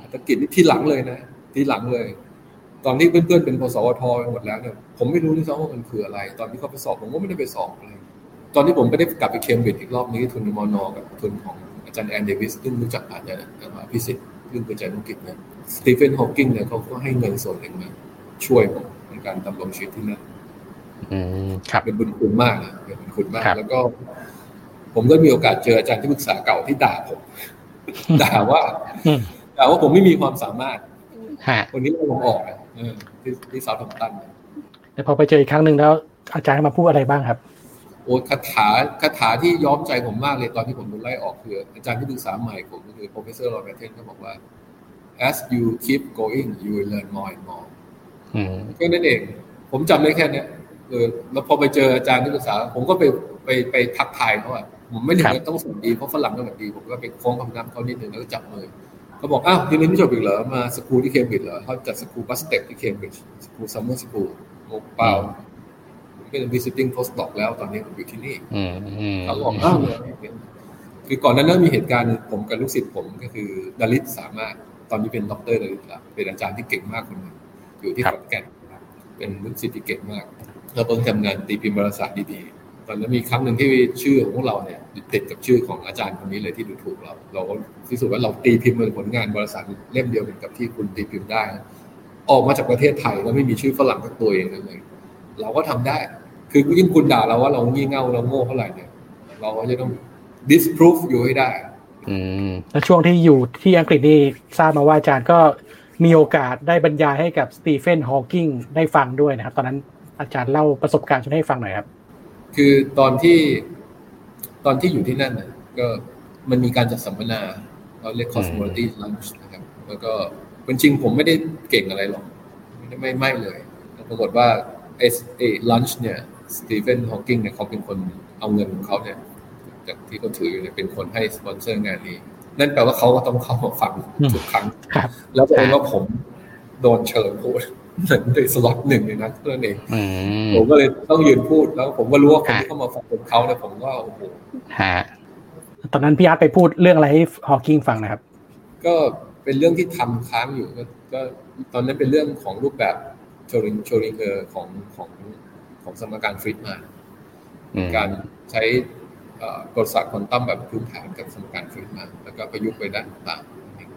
อัตกิจนี่ที่หลังเลยนะที่หลังเลย ตอนนี้เพื่อนๆเป็นกสวทไปหมดแล้วเนี่ยผมไม่รู้ด้วยซ้ำว่ามันคืออะไร ตอนที่เขาไปสอบผมก็ไม่ได้ไปสอบอะไรตอนที่ผมไปได้กลับไปเคมบริดจ์อีกรอบนี้ทุนมอนอกับทุนของอาจารย์แอนเดวิสซึ่งรู้จักอาจารย์พิสิทธิ์เรื่องกระจายธุรกิจเนี่ย สตีเฟนฮอว์กิงเนี่ยเขาก็ให้เงินส่วนหนึ่งมาช่วยผมในการดำรงชีวิตที่นั่นอืมครับเป็นบุญคุณมากนะเป็นบุญคุณมากครับแล้วก็ ผมก็มีโอกาสเจออาจารย์ที่ปรึกษาเก่าที่ด่าผมด่าว่าอืมด่าว่าผมไม่มีความสามารถฮะคนนี้เราผมออกอะเออที่ที่เซาท์ทัมป์ตันแต่พอไปเจออีกครั้งหนึ่งแล้ว อาจารย์มาพูดอะไรบ้างครับโอ้คาถาคาถาที่ย้อมใจผมมากเลยตอนที่ผมโดนไล่ออกคืออาจารย์ที่ปรึกษาใหม่ผมก็คือ professor Robert Crittenden เขาบอกว่า as you keep going you will learn more and more อืมแค่นั้นเอง ผมจำได้แค่เนี้ยเออแล้วพอไปเจออาจารย์ที่ปรึกษา ผมก็ไปไปไปทักทายเขาอะผมไม่ถึงครับกับต้องสวัสดีเพราะฝรั่งก็สวัสดี ผมก็ไปโค้งคำนับเขานิดนึงแล้วก็จับมือเขาบอกอ้าวทีนี้ไม่จบอีกเหรอมาสกูลที่เคมบริดจ์เหรอเขาจัดสกูลบัสเต็ปที่เคมบริดจ์ school summer schoolโมเปล่าเป็น visiting postdoc แล้วตอนนี้ผมอยู่ที่นี่อืมอืมเขาบอกอ้าวคือก่อนหนั้นนั้นมีเหตุการณ์ผมกับลูกศิษย์ผมก็คือดาริสสามารถ ตอนนี้เป็นด็อกเตอร์ดาริสแล้วเป็นอาจารย์ที่เก่งมากคนหนึ่งอยู่ที่ขอนแก่นครับเป็นลูกศิษย์ที่เก่งมากเราต้องทำงานตีพิมพ์วารสารดีๆ ตอนนั้นมีครั้งหนึ่งที่ชื่อของพวกเราเนี่ยติดกับชื่อของอาจารย์คนนี้เลยที่ดูถูกเรา เราก็พิสูจน์ว่าเราตีพิมพ์เป็นผลงานวารสารเล่มเดียวกันกับที่คุณตีพิมพ์ได้ ออกมาจากประเทศไทยแล้วไม่มีชื่อฝรั่งสักตัวเองเลยเราก็ทำได้ คือยิ่งคุณด่าเราว่าเรางี่เง่าเราโง่เท่าไหร่เนี่ย เราก็จะต้อง disprove อยู่ให้ได้อืม แล้วช่วงที่อยู่ที่อังกฤษนี่ทราบมาว่าอาจารย์ก็มีโอกาสได้บรรยายให้กับสตีเฟนฮอว์กิงได้ฟังด้วยนะครับ ตอนนั้นอาจารย์เล่าประสบการณ์ชวนให้ฟังหน่อยครับ คือตอนที่ตอนที่อยู่ที่นั่นน่ะก็มันมีการจัดสัมมนาเราเรียก cosmology lunch นะครับ แล้วก็จริงๆผมไม่ได้เก่งอะไรหรอก ไม่ได้ไม่ไม่เลยแล้วปรากฏว่าไอ้ไอ้ lunch เนี่ยสตีเฟนฮอว์กิงเนี่ยเขาเป็นคนเอาเงินของเขาเนี่ย จากที่เขาถืออยู่เนี่ยเป็นคนให้สปอนเซอร์งานนี้ นั่นแปลว่าเขาก็ต้องเข้ามาฟังอืมทุกครั้งครับแล้วก็เองว่าผมโดนเชิญพูดเหมือนในสล็อตหนึ่งในนั้นเท่านั้นเองอืมผมก็เลยต้องยืนพูดแล้ว ผมก็รู้ว่าคนฮะที่เข้ามาฟังเป็นเขาเนี่ยผมก็โอ้โหฮะตอนนั้นพี่อาร์ตไปพูดเรื่องอะไรให้ฮอว์กิงฟังนะครับ ก็เป็นเรื่องที่ทำค้างอยู่ก็ก็ตอนนั้นเป็นเรื่องของรูปแบบ Schrö Schrödinger ของของของสมการ Friedmann อืมการใช้เอ่อ กฎศาสตร์ควอนตัมแบบพื้นฐานกับสมการ Friedmann แล้วก็ประยุกต์ไปด้านต่าง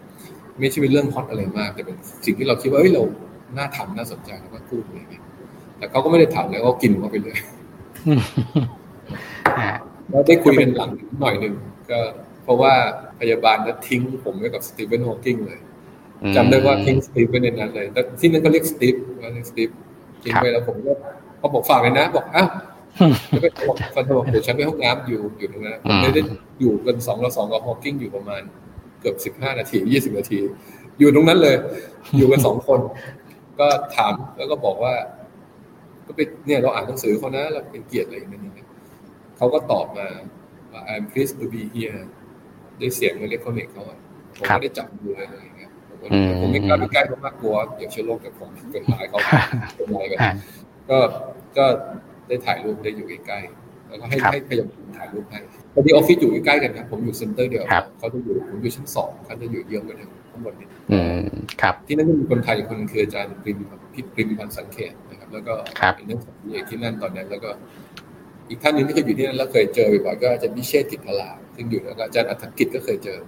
ๆไม่ใช่เป็นเรื่อง hot อะไรมาก แต่เป็นสิ่งที่เราคิดว่าเฮ้ยเราน่าทำน่าสนใจแล้วก็พูดอะไรอย่างเงี้ยแต่เขาก็ไม่ได้ถามเลยเขากินเข้าไปเลยฮะเราได้คุยกันหลังหน่อยหนึ่งก็เพราะว่าพยาบาลนั้นทิ้งผมไว้กับสตีเฟนฮอว์กิงเลยจำได้ว่าทิ้งสตีฟไว้ในนั้นเลยแล้วที่นั่นก็เรียกสตีฟว่าเรียกสตีฟทิ้งไปแล้วผมก็เขาบอกฝากเลยนะ บอกอ้าว แล้วก็บอกฟันบอกเดี๋ยวฉันไปห้องน้ำอยู่อยู่ตรงนั้นผมไม่ได้อยู่กันสองเราสองกับฮอว์กิงอยู่ประมาณเกือบสิบห้านาทียี่สิบนาที อยู่ตรงนั้นเลย อยู่กันสองคน ก็ถามแล้วก็บอกว่า ก็ไปเนี่ยเราอ่านหนังสือเขานะเราเป็นเกียรติอะไรอย่างเงี้ยเขาก็ตอบมาว่า I'm pleased to be here ด้วยเสียงอิเล็กทรอนิกส์เขาอะผมไม่ได้จับมืออะไรอย่างเงี้ยผมก็ผมไม่กล้าไปใกล้เขามากกลัวเดี๋ยวเชื้อโรคจากผมเป็นหลายเขาเป็นไรกันฮะก็ก็ ได้ถ่ายรูปได้อยู่ใกล้ๆแล้วก็ให้ครับให้พยายามถ่ายรูปให้พอดีออฟฟิศอยู่ใกล้ๆกันครับผมอยู่เซ็นเตอร์เดียวครับเขาจะอยู่ผมอยู่ชั้นสองเขาจะอยู่เยื้องกันข้างบนนี้อืมครับที่นั่นก็มีคนไทยคนหนึ่งคืออาจารย์ปริมพิปริมพันธ์สังเขตนะครับ แล้วก็ครับเป็นนักศึกษาอยู่ที่นั่นตอนนั้นแล้วก็ อีกท่านหนึ่งที่เคยอยู่ที่นั่นแล้วเคยเจอบ่อยๆก็อาจารย์พิเชษฐ์กิจพลาซึ่งอยู่แล้วก็อาจารย์อัฐกิจก็เคยเจอ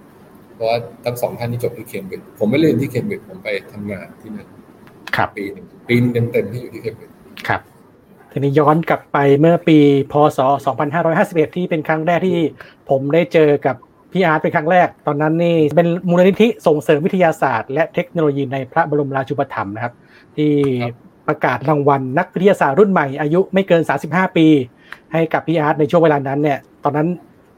เพราะว่าทั้งสองท่านที่จบที่เคมบริดจ์ผมไม่เรียนที่เคมบริดจ์ผมไปทำงานที่นั่นครับปีหนึ่งปีหนึงเต็มๆที่อยู่ที่เคมบริดจ์ครับ ทีนี้ย้อนกลับไปเมื่อปีพศ 2551 ที่เป็นครั้งแรกที่ผมได้เจอกับพี่อาร์ตเป็นครั้งแรก ตอนนั้นนี่เป็นมูลนิธิส่งเสริมวิทยาศาสตร์ และเทคโนโลยีในพระบรมราชูปถัมภ์นะครับ ที่ประกาศรางวัลนักวิทยาศาสตร์รุ่นใหม่อายุไม่เกิน 35 ปี ให้กับพี่อาร์ตในช่วงเวลานั้นเนี่ยตอนนั้น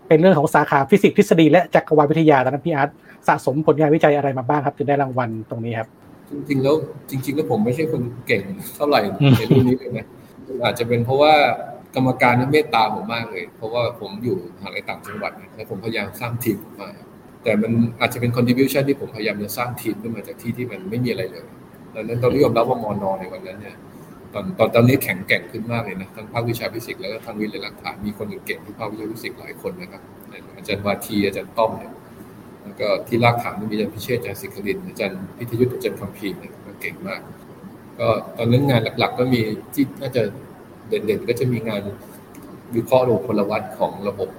เป็นเรื่องของสาขาฟิสิกส์ทฤษฎีและจักรวาลวิทยาตอนนั้นพี่อาร์ตสะสมผลงานวิจัยอะไรมาบ้างครับถึงได้รางวัลตรงนี้ครับจริงๆแล้วจริง ๆ แล้วผมไม่ใช่คนเก่งเท่าไหร่ในรุ่นนี้เลยนะ อาจจะเป็นเพราะว่ากรรมการนั้นเมตตาผมมากเลย เพราะว่าผมอยู่มหาลัยต่างจังหวัดนะแล้วผมพยายามสร้างทีมขึ้นมา แต่มันอาจจะเป็น contribution ที่ผมพยายามจะสร้างทีมขึ้นมาจากที่ที่มันไม่มีอะไรเลยดังนั้นต้องยอมรับว่ามอนอในวันนั้นเนี่ยตอนตอนตอนนี้แข็งแกร่งขึ้นมากเลยนะทั้งภาควิชาฟิสิกส์แล้วก็ทั้งวิทยาลัยรากฐานมีคนเก่งที่ภาควิชาฟิสิกส์หลายคนนะครับอาจารย์วาทีอาจารย์ต้อมเนี่ยแล้วก็ที่รากฐานมีอาจารย์พิเชษอาจารย์สิครินอาจารย์พิทยุทธ์อาจารย์คัมพีเนี่ยเก่งมาก ก็ตอนนั้นงานหลักๆ ก็มีที่น่าจะเด่นๆ ก็จะมีงานวิเคราะห์ระบบพลวัตของระบบ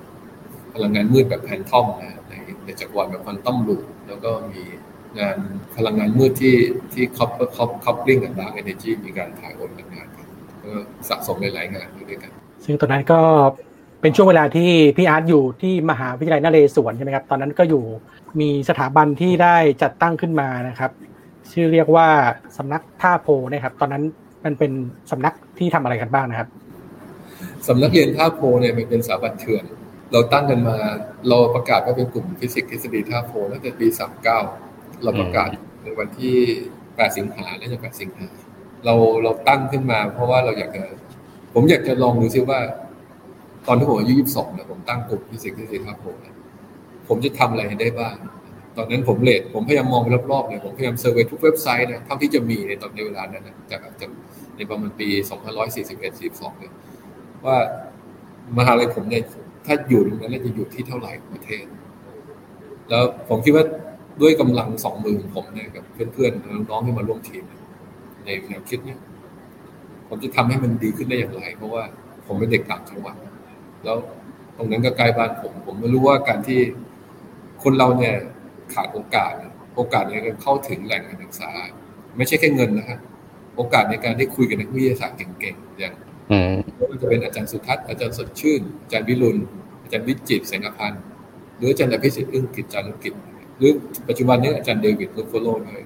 พลังงานมืดแบบ phantom นะในในจักรวาลแบบ quantum loop แล้วก็มีงานพลังงานมืดที่ที่ coup coup coupling กับ dark energy มีการถ่ายโอนกันงานกันก็สะสมหลายๆงานด้วยกัน ซึ่งตอนนั้นก็เป็นช่วงเวลาที่พี่อาร์ตอยู่ที่มหาวิทยาลัยนเรศวรใช่ไหมครับ ตอนนั้นก็อยู่มีสถาบันที่ได้จัดตั้งขึ้นมานะครับ ชื่อเรียกว่าสำนักท่าโพนะครับ ตอนนั้นมันเป็นสำนักที่ทำอะไรกันบ้างนะครับสำนักเรียนท่าโพเนี่ยมันเป็นสถาบันเถื่อน เราตั้งกันมา เราประกาศว่าเป็นกลุ่มฟิสิกส์ทฤษฎีท่าโพตั้งแต่ปี39เก้าเราประกาศในวันที่8สิงหาและจะ8สิงหาเราเราตั้งขึ้นมา เพราะว่าเราอยากจะผมอยากจะลองดูซิว่า ตอนที่ผมอายุ22เนี่ยผมตั้งกลุ่มฟิสิกส์ทฤษฎีท่าโพเนี่ยผมจะทำอะไรได้บ้าง ตอนนั้นผมเลทผมพยายามมองไปรอบๆเลยผมพยายามเซอร์เวยทุกเว็บไซต์นะเท่าที่จะมีในตอนในเวลานั้นนะจากจากในประมาณปี 2541 42เนี่ยว่ามหาลัยผมเนี่ยถ้าอยู่ตรงนั้นจะอยู่ที่เท่าไหร่ประเทศ แล้วผมคิดว่าด้วยกำลังสองมือของผมเนี่ยกับเพื่อนๆน้องๆที่มาร่วมทีม ในแนวคิดเนี่ยผมจะทำให้มันดีขึ้นได้อย่างไร เพราะว่าผมเป็นเด็กต่างจังหวัดแล้วตรงนั้นก็ใกล้บ้านผม ผมไม่รู้ว่าการที่คนเราเนี่ย ขาดโอกาส โอกาสในการเข้าถึงแหล่งการศึกษา ไม่ใช่แค่เงินนะครับโอกาสในการได้คุยกับนักวิทยาศาสตร์เก่งๆอย่างไม่ว่าจะเป็นอาจารย์สุทัศน์อาจารย์สดชื่น อาจารย์วิรุณอาจารย์วิจิตรแสงพันธ์หรืออาจารย์อภิสิทธิ์อึ้งกิจจารุกิจหรือปัจจุบันนี้อาจารย์เดวิดลูฟโลเลย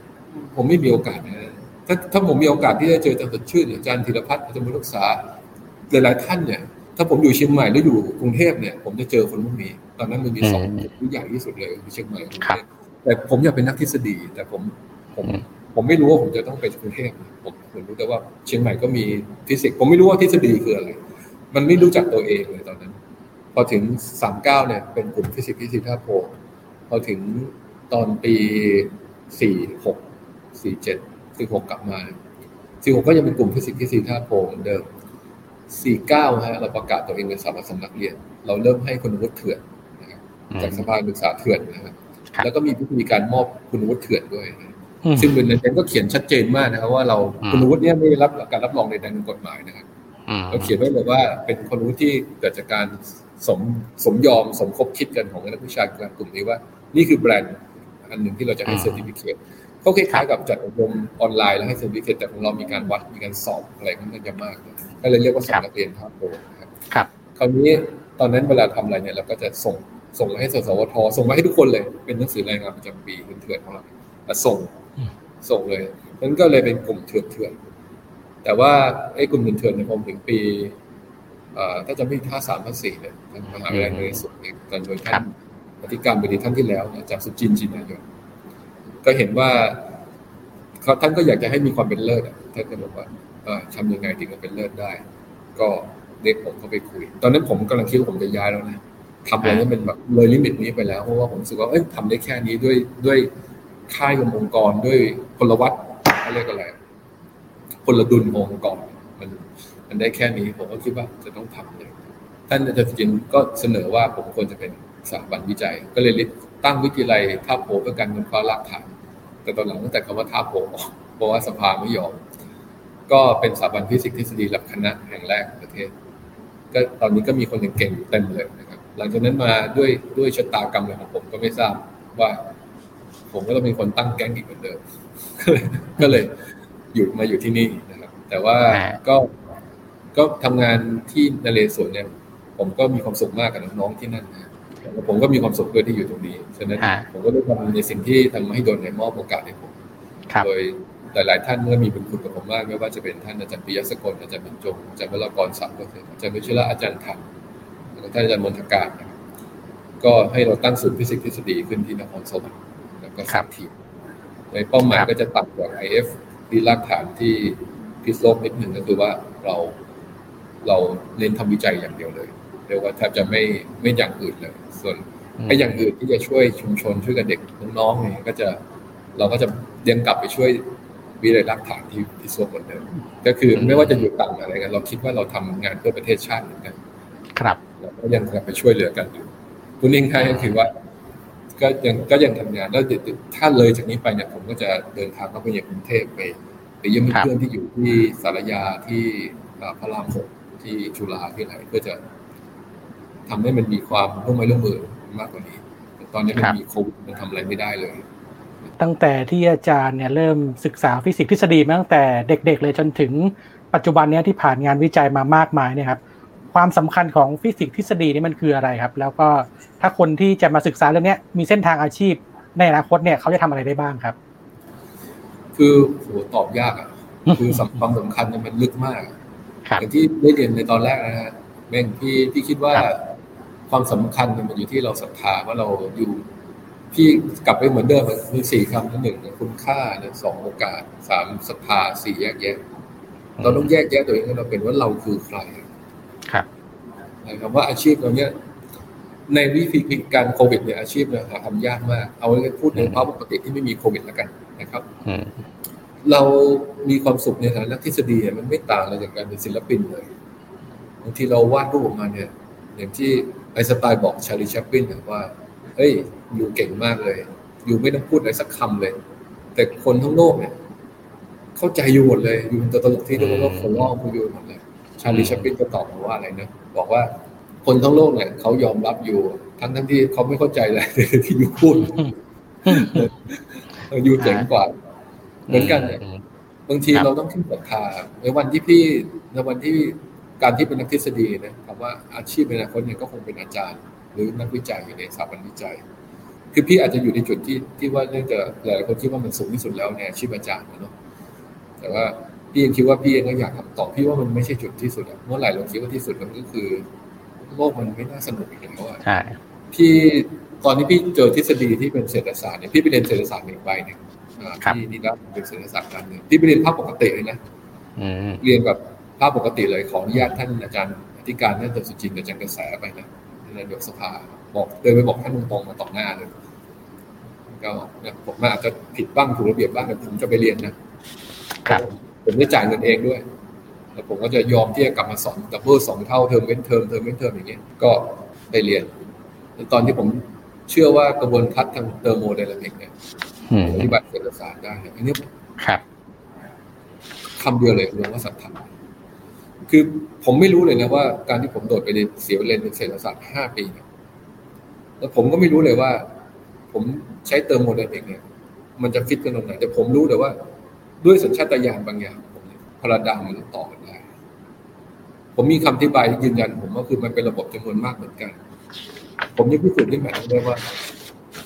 ผมไม่มีโอกาสนะถ้าถ้าผมมีโอกาสที่จะเจออาจารย์สดชื่นอาจารย์ธีรพัฒน์อาจารย์มุรักษาหลายๆท่านเนี่ย ถ้าผมอยู่เชียงใหม่หรืออยู่กรุงเทพเนี่ย ผมจะเจอคนพวกนี้ ตอนนั้นมันมีสองที่ใหญ่ที่สุดเลยคือเชียงใหม่กรุงเทพ แต่ผมอยากเป็นนักทฤษฎี แต่ผมผมผมไม่รู้ว่าผมจะต้องไปกรุงเทพผมผมรู้แต่ว่าเชียงใหม่ก็มีฟิสิกส์ผมไม่รู้ว่าทฤษฎีคืออะไร มันไม่รู้จักตัวเองเลยตอนนั้น พอถึงสามเก้าเนี่ยเป็นกลุ่มฟิสิกส์ฟิสิกส์ท่าโพธิ์พอถึงตอนปีสี่หกสี่เจ็ดสี่หกกลับมาสี่หกก็ยังเป็นกลุ่มฟิสิกส์ฟิสิกส์ท่าโพธิ์เหมือนเดิมสี่เก้าฮะเราประกาศตัวเองเป็นสถาบันสำนักเรียน เราเริ่มให้คุณวุฒิเถื่อนนะครับจากสภาศึกษาเถื่อนนะครับ แล้วก็มีพิธีการมอบคุณวุฒิเถื่อนด้วย ซึ่งเป็นนั้นก็เขียนชัดเจนมากนะครับว่าเราคุณวุฒิเนี่ยไม่ได้รับการรับรองในทางกฎหมายนะครับเราเขียนไว้เลยว่าเป็นคุณวุฒิที่เกิดจากการสมสมยอมสมคบคิดกันของนักวิชาการกลุ่มนี้ว่า นี่คือแบรนด์อันหนึ่งที่เราจะให้ certificate เขาคล้ายๆกับจัดอบรมออนไลน์แล้วให้ certificate แต่ของเรามีการวัดมีการสอบอะไรค่อนข้างจะมากก็เลยเรียกว่าสำนักเรียนท่าโพธิ์นะครับคราวนี้ตอนนั้นเวลาทำอะไรเนี่ยเราก็จะส่ง ส่งมาให้สสวทส่งมาให้ทุกคนเลย เป็นหนังสือรายงานประจำปีเถื่อนของเราส่งส่งเลยนั้นก็เลยเป็นกลุ่มเถื่อนเถื่อนแต่ว่าไอ้กลุ่มเถื่อนเถื่อนเนี่ยผมถึงปีถ้าจะไม่ห้าสามห้าสี่เนี่ยมหาวิทยาลัยนเรศวรเนี่ยตอนโดยท่านอธิการบดีท่านที่แล้วอาจารย์สุจินต์จินายนก็เห็นว่าเขาท่านก็อยากจะให้มีความเป็นเลิศท่านก็บอกว่าทำยังไงถึงจะเป็นเลิศได้ ก็เรียกผมเข้าไปคุย ตอนนั้นผมกำลังคิดว่าผมจะย้ายแล้วนะ ทำอะไรที่เป็นแบบเลย limit นี้ไปแล้วเพราะว่าผมรู้สึกว่าเอ้ยทำได้แค่นี้ด้วยด้วยค่ายขององค์กรด้วยพลวัตเขาเรียกอะไรพลดุลองค์กรมันมันได้แค่นี้ผมก็คิดว่าจะต้องทำเลยท่านอาจารย์จินก็เสนอว่าผมควรจะเป็นสถาบันวิจัย ก็เลยตั้งวิทยาลัยท่าโพเพื่อการเงินฟ้าหลักฐาน แต่ตอนหลังตั้งแต่คำว่าท่าโพเพราะว่าสภาไม่ยอม ก็เป็นสถาบันฟิสิกส์ทฤษฎีหลักคณะแห่งแรกในประเทศ ก็ตอนนี้ก็มีคนเก่งๆอยู่เต็มเลยนะครับ หลังจากนั้นมาด้วยด้วยชะตากรรมของผมก็ไม่ทราบว่า ผมก็ต้องเป็นคนตั้งแก๊งอีกเหมือนเดิมก็เลยอยู่มาอยู่ที่นี่นะครับ แต่ว่าก็ก็ทำงานที่นเรศวรเนี่ย ผมก็มีความสุขมากกับน้องๆที่นั่นนะแล้วผมก็มีความสุขด้วยที่อยู่ตรงนี้ฉะนั้นผมก็ได้ทำในสิ่งที่ทำให้โดนในมอบโอกาสให้ผมโดยหลาย ๆ ท่านเมื่อมีบุญคุณกับผมมากไม่ว่าจะเป็นท่านอาจารย์ปิยสกลอาจารย์บรรจงอาจารย์วรากรสัมก็คืออาจารย์วิชิระอาจารย์ธรรม แล้วท่านอาจารย์มนทการก็ให้เราตั้งศูนย์ฟิสิกส์ทฤษฎีขึ้นที่นครสวรรค์แล้วก็สร้างทีมในเป้าหมายก็จะตัดจาก IF ที่รากฐานที่พิษโลกนิดหนึ่งก็คือว่าเราเราเน้นทำวิจัยอย่างเดียวเลยเรียกว่าแทบจะไม่ไม่อย่างอื่นเลย ส่วนไอ้อย่างอื่นที่จะช่วยชุมชนช่วยกับเด็กน้องๆเนี่ยก็จะเราก็จะเดียงกลับไปช่วยวิเลยรักฐานที่ที่ส่วนเหมือนเดิมก็คือไม่ว่าจะอยู่ต่างอะไรกัน เราคิดว่าเราทำงานเพื่อประเทศชาติเหมือนกันครับเรา ก็ยังกลับไปช่วยเหลือกันอยู่คุณนิ่งค่ก็คือว่า ก็ยังก็ยังทำงานแล้วถ้าเลยจากนี้ไปเนี่ยผมก็จะเดินทางเข้าไปยังกรุงเทพไปไปเยี่ยมเพื่อนที่อยู่ที่สารยาที่พระรามหกที่จุฬาที่ไหนเพื่อจะทำให้มันมีความร่วมมือร่วมมือมากกว่านี้ตอนนี้มันมีโควิดมันทำอะไรไม่ได้เลย ตั้งแต่ที่อาจารย์เนี่ยเริ่มศึกษาฟิสิกส์ทฤษฎีมาตั้งแต่เด็ก ๆ เลยจนถึงปัจจุบันเนี้ยที่ผ่านงานวิจัยมามากมายเนี่ยครับ ความสำคัญของฟิสิกส์ทฤษฎีนี่มันคืออะไรครับ แล้วก็ถ้าคนที่จะมาศึกษาเรื่องนี้มีเส้นทางอาชีพ ในอนาคตเนี่ยเขาจะทำอะไรได้บ้างครับ คือโหตอบยากอะคือความสำคัญมันลึกมากอย่างที่ได้เรียนในตอนแรกนะฮะแม่งพี่พี่คิดว่าความสำคัญมันอยู่ที่เราศรัทธาว่าเราอยู่พี่กลับไปเหมือนเดิมมีสี่คำหนึ่งคุณค่าสองโอกาสสามศรัทธาสี่แยกแยะเราต้องแยกแยะตัวเองให้เราเป็นว่าเราคือใคร ครับนะครับว่าอาชีพเราเนี้ยในวิธีการโควิดเนี่ยอาชีพเนี่ยหาทำยากมาก เอาไว้พูดในภาวะปกติที่ไม่มีโควิดแล้วกันนะครับเรามีความสุขในฐานะทฤษฎีมันไม่ต่างอะไรจากการเป็นศิลปินเลยบางทีเราวาดรูปออกมาเนี่ย อย่างที่ไอน์สไตล์บอกชาลีแชปปินว่าเฮ้ย อยู่เก่งมากเลย อยู่ไม่ต้องพูดอะไรสักคำเลย แต่คนทั้งโลกเนี่ย เข้าใจอยู่หมดเลย อยู่เป็นตัวตลกที่เรียกว่าคนล่อคุณอยู่หมดเลย ชาลีแชปปินก็ตอบมาว่าอะไรนะบอกว่าคนทั้งโลกเนี่ยเขายอมรับอยู่ ทั้งทั้งที่เขาไม่เข้าใจอะไรที่อยู่พูดอยู่เจ๋งกว่า เหมือนกันเนี่ยบางทีเราต้องขึ้นศรัทธาในวันที่พี่ในวันที่การที่เป็นนักทฤษฎีนะคำว่าอาชีพในอนาคตเนี่ยก็คงเป็นอาจารย์ หรือนักวิจัยอยู่ในสถาบันวิจัย คือพี่อาจจะอยู่ในจุดที่ที่ว่าเนื่องจากหลายคนคิดว่ามันสูงที่สุดแล้วในอาชีพอาจารย์เนาะแต่ว่า พี่ยังคิดว่าพี่เองก็อยากทำต่อพี่ว่ามันไม่ใช่จุดที่สุดอะเมื่อไหร่เราคิดว่าที่สุดมันก็คือ โลกมันไม่น่าสนุกอีกแล้วอะใช่พี่ตอนนี้พี่เจอทฤษฎีที่เป็นเศรษฐศาสตร์เนี่ยพี่ไปเรียนเศรษฐศาสตร์หนึ่งใบหนึ่งที่นิด้าเป็นเศรษฐศาสตร์การเงินที่ไปเรียนภาคปกติเลยนะอืมเรียนแบบภาคปกติเลยขออนุญาตท่านอาจารย์อธิการท่านเติมสุจินต์อาจารย์กระแสชนะวงศ์นายกสภาบอกเดินไปบอกท่านตรงๆมาต่อหน้าเลยก็เนี่ยผมอาจจะผิดบ้างถูกระเบียบบ้างแต่ผมจะไปเรียนนะครับ ผมได้จ่ายเงินเองด้วยแล้วผมก็จะยอมที่จะกลับมาสอน double สองเท่าเทอมเว้นเทอมเทอมเว้นเทอมอย่างเงี้ยก็ได้เรียนตอนที่ผมเชื่อว่ากระบวนทัศน์ทาง thermodynamic เนี่ยอืมอธิบายเศรษฐศาสตร์ได้อันนี้ครับคำเดียวเลยเรียกว่าศรัทธาคือผมไม่รู้เลยนะว่า การที่ผมโดดไปเรียนเสียเรียนเศรษฐศาสตร์ห้าปีเนี่ยแล้วผมก็ไม่รู้เลยว่า ผมใช้ thermo model เองเนี่ยมันจะฟิตกันตรงไหนแต่ผมรู้แต่ว่า ด้วยสัญชาตญาณบางอย่างผมเนี่ยพลดามันต่อกันได้ ผมมีคำอธิบายที่ยืนยัน ผมว่าคือมันเป็นระบบจำนวนมากเหมือนกัน ผมยังพิสูจน์ได้ไหมได้ว่า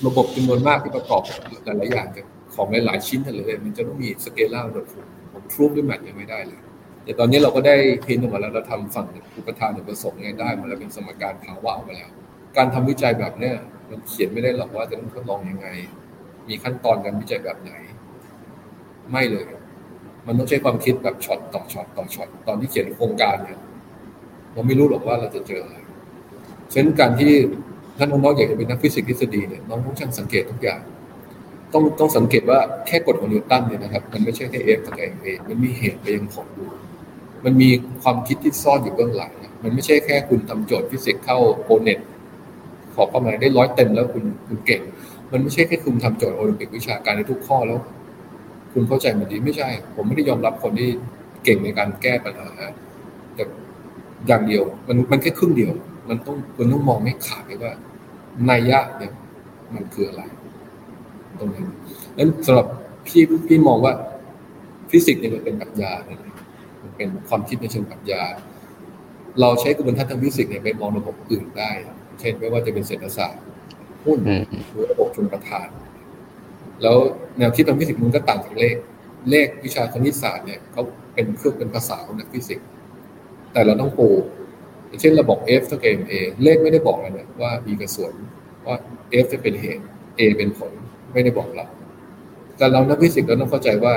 ระบบจำนวนมากที่ประกอบหลายๆอย่างเนี่ยของหลายๆชิ้นอะไรเลยมันจะต้องมีสเกลล่าโดยผม prove ด้วย math ยังไม่ได้เลยแต่ตอนนี้เราก็ได้พิมพ์ออกมาแล้วเราทำฝั่งอุปทานอุปสงค์เนี่ยได้มาแล้วเป็นสมการภาวะออกมาแล้ว การทำวิจัยแบบเนี้ยมันเขียนไม่ได้หรอกว่าจะต้องทดลองยังไง มีขั้นตอนการวิจัยแบบไหน ไม่เลย มันต้องใช้ความคิดแบบช็อตต่อช็อตต่อช็อตตอนที่เขียนโครงการเนี่ยเราไม่รู้หรอกว่าเราจะเจออะไรฉะนั้นการที่ท่านน้องๆอยากจะเป็นนักฟิสิกส์ทฤษฎีเนี่ยน้องต้องช่างสังเกตทุกอย่าง ต้องต้องสังเกตว่าแค่กฎของนิวตันเนี่ยนะครับ มันไม่ใช่แค่ F กับ ma มันมีเหตุไปยังผลอยู่มันมีความคิดที่ซ่อนอยู่เบื้องหลัง มันไม่ใช่แค่คุณทำโจทย์ฟิสิกส์เข้าโอเน็ตขอความาได้ร้อยเต็มแล้วคุณคุณเก่ง มันไม่ใช่แค่คุณทำโจทย์โอลิมปิกวิชาการในทุกข้อแล้ว คุณเข้าใจมันดีไม่ใช่ ผมไม่ได้ยอมรับคนที่เก่งในการแก้ปัญหาแต่อย่างเดียว มันมันแค่ครึ่งเดียว มันต้องคุณต้องมองให้ขาดเลยว่านัยยะเนี่ยมันคืออะไร ตรงนี้นั้นสำหรับพี่พี่มองว่าฟิสิกส์เนี่ยมันเป็นปรัชญาเนี่ยมันเป็นความคิดในเชิงปรัชญา เราใช้กระบวนการทางฟิสิกส์เนี่ยไปมองระบบอื่นได้ เช่นไม่ว่าจะเป็นเศรษฐศาสตร์หุ้นอืมหรือระบบชนประทาน แล้วแนวคิดทางฟิสิกส์มันก็ต่างจากเลข เลขวิชาคณิตศาสตร์เนี่ยเขาเป็นเครื่องเป็นภาษาของนักฟิสิกส์แต่เราต้องปูอย่างเช่นเราบอก F เท่ากับ ma เลขไม่ได้บอกเลยนะว่า b กับส่วนว่า F จะเป็นเหตุ a เป็นผลไม่ได้บอกเรา แต่เรานักฟิสิกส์เราต้องเข้าใจว่า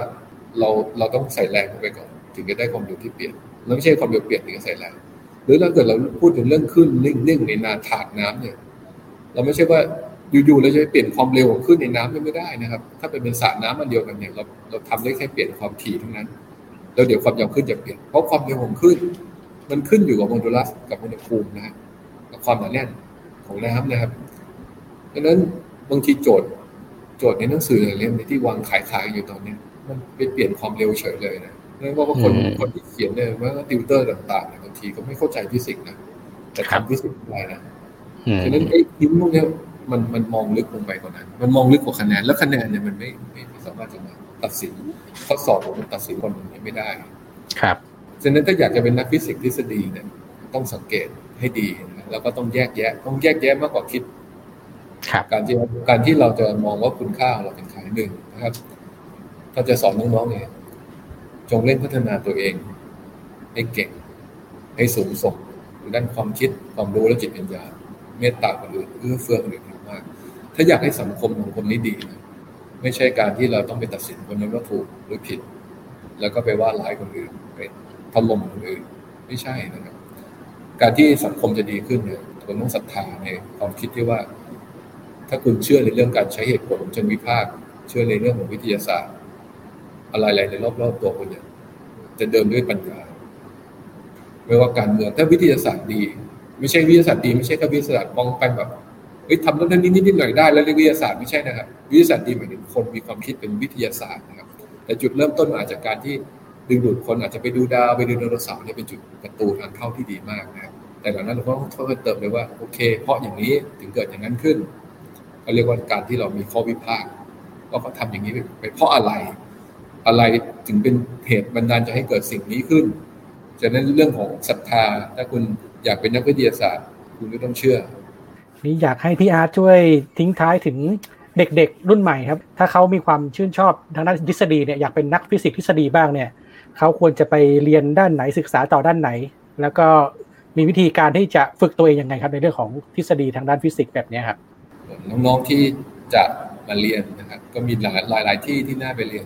เราเราต้องใส่แรงเข้าไปก่อน ถึงจะได้ความเร็วที่เปลี่ยนแล้วไม่ใช่ความเร็วเปลี่ยนถึงจะใส่แรงหรือถ้าเกิดเราพูดถึงเรื่องคลื่นนิ่งๆในนาถาดน้ำเนี่ย เราไม่ใช่ว่า อยู่ๆเราจะไปเปลี่ยนความเร็วของคลื่นในน้ำไม่ได้นะครับ ถ้าเป็นเป็นสระน้ำอันเดียวกันเนี่ยเราเราทำได้แค่เปลี่ยนความถี่เท่านั้น แล้วเดี๋ยวความยาวคลื่นจะเปลี่ยน เพราะความเร็วของคลื่น มันขึ้นอยู่กับโมดูลัสกับอุณหภูมินะฮะกับความหนาแน่นของน้ำนะครับดังนั้นบางทีโจทย์โจทย์ในหนังสือหลายเล่มที่วางขายๆอยู่ตอนเนี้ยมันไปเปลี่ยนความเร็วเฉยเลยนะนั่นเพราะว่าคนอืมคนที่เขียนเนี่ยว่าติวเตอร์ต่างๆเนี่ยบางทีก็ไม่เข้าใจฟิสิกส์นะแต่ครับทำฟิสิกส์ได้นะอืมฉะนั้นไอ้ทิ้งพวกเนี้ย มันมันมองลึกลงไปกว่านั้น มันมองลึกกว่าคะแนน แล้วคะแนนเนี่ยมันไม่ไม่ไม่สามารถจะมาตัดสินข้อสอบหรือมันตัดสินคนอย่างนี้ไม่ได้ ครับ ฉะนั้นถ้าอยากจะเป็นนักฟิสิกส์ทฤษฎีเนี่ยต้องสังเกตให้ดีนะแล้วก็ต้องแยกแยะ ต้องแยกแยะมากกว่าคิด ครับ การที่การที่เราจะมองว่าคุณค่าของเราเป็นขายหนึ่งนะครับ ถ้าจะสอนน้องๆเนี่ยจงเล่นพัฒนาตัวเอง ให้เก่ง ให้สูงส่งด้านความคิดความรู้และจิตวิญญาณ เมตตาคนอื่นเอื้อเฟื้อคนอื่นมาก ถ้าอยากให้สังคมของคนนี้ดีนะไม่ใช่การที่เราต้องไปตัดสินคนนั้นว่าถูกหรือผิด แล้วก็ไปว่าร้ายคนอื่นไปถล่มคนอื่น ไม่ใช่นะครับ การที่สังคมจะดีขึ้นเนี่ยคุณต้องศรัทธาในความคิดที่ว่า ถ้าคุณเชื่อในเรื่องการใช้เหตุผลเชิงวิพากษ์เชื่อในเรื่องของวิทยาศาสตร์ อะไรๆในรอบๆตัวคุณเนี่ยจะเดินด้วยปัญญาไม่ว่าการเมืองถ้าวิทยาศาสตร์ดี ไม่ใช่วิทยาศาสตร์ดีไม่ใช่แค่วิทยาศาสตร์ปองกันแบบเฮ้ยทำนั้นนิดนิดหน่อยได้แล้วเรียกวิทยาศาสตร์ไม่ใช่นะครับวิทยาศาสตร์ดีหมายถึงคนมีความคิดเป็นวิทยาศาสตร์นะครับ แต่จุดเริ่มต้นมาจากการที่ดึงดูดคนอาจจะไปดูดาวไปดูดาวเสาร์เนี่ยเป็นจุดประตูทางเข้าที่ดีมากนะครับแต่หลังนั้นเราก็ต้องค่อยๆเติมเลยว่าโอเค เพราะอย่างนี้ถึงเกิดอย่างนั้นขึ้นเขาเรียกว่าการที่เรามีข้อวิพากษ์ว่าเขาทำอย่างนี้ไปเพราะอะไร อะไรถึงเป็นเหตุบันดาลจะให้เกิดสิ่งนี้ขึ้นฉะนั้นเรื่องของศรัทธาถ้าคุณ อยากเป็นนักวิทยาศาสตร์ คุณก็ต้องเชื่อ นี่อยากให้พี่อาร์ตช่วยทิ้งท้ายถึงเด็กๆ รุ่นใหม่ครับ ถ้าเขามีความชื่นชอบทางด้านทฤษฎีเนี่ยอยากเป็นนักฟิสิกส์ทฤษฎีบ้างเนี่ยเขาควรจะไปเรียนด้านไหนศึกษาต่อด้านไหน แล้วก็มีวิธีการที่จะฝึกตัวเองยังไงครับในเรื่องของทฤษฎีทางด้านฟิสิกส์แบบนี้ครับน้องๆที่จะมาเรียนนะครับก็มีหลายหลายหลายที่ที่น่าไปเรียน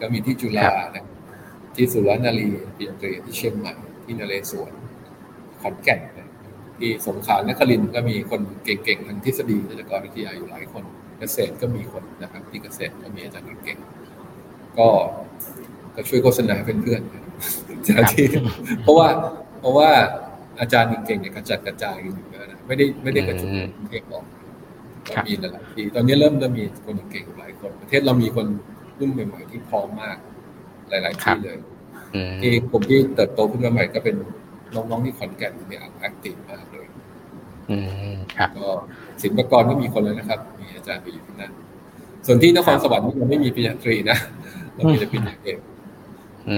ก็มีที่จุฬานะที่สุรนารีปริญญาตรีที่เชียงใหม่ที่นเรศวรข อนแก่นนะที่สงขลานครินทร์ก็มีคนเก่งๆทางทฤษฎีวิทยากรวิทยาอยู่หลายคน เกษตรก็มีคนนะครับ ที่เกษตรก็มีอาจารย์เก่งๆก็ก็ช่วยโฆษณาเพื่อนๆจากที่เพราะว่าเพราะว่าอาจารย์เก่งๆเนี่ยกระจัดกระจายกันอยู่เยอะนะไม่ได้ไม่ได้กระจุกเก่งหรอกก็มีหลายที่ตอนนี้เริ่มเริ่มมีคนเก่งหลายคน ประเทศเรามีคนรุ่นใหม่ๆที่พร้อมมาก หลาย ๆ ที่เลยที่กลุ่มที่เติบโตขึ้นมาใหม่ก็เป็น น้องๆที่ขอนแก่นเนี่ยแอคทีฟมากเลยอืมครับก็ศิลปากรก็มีคนแล้วนะครับ มีอาจารย์ไปอยู่ที่นั่นส่วนที่นครสวรรค์ยังไม่มีปริญญาตรีนะเรามีแต่ปริญญาเอก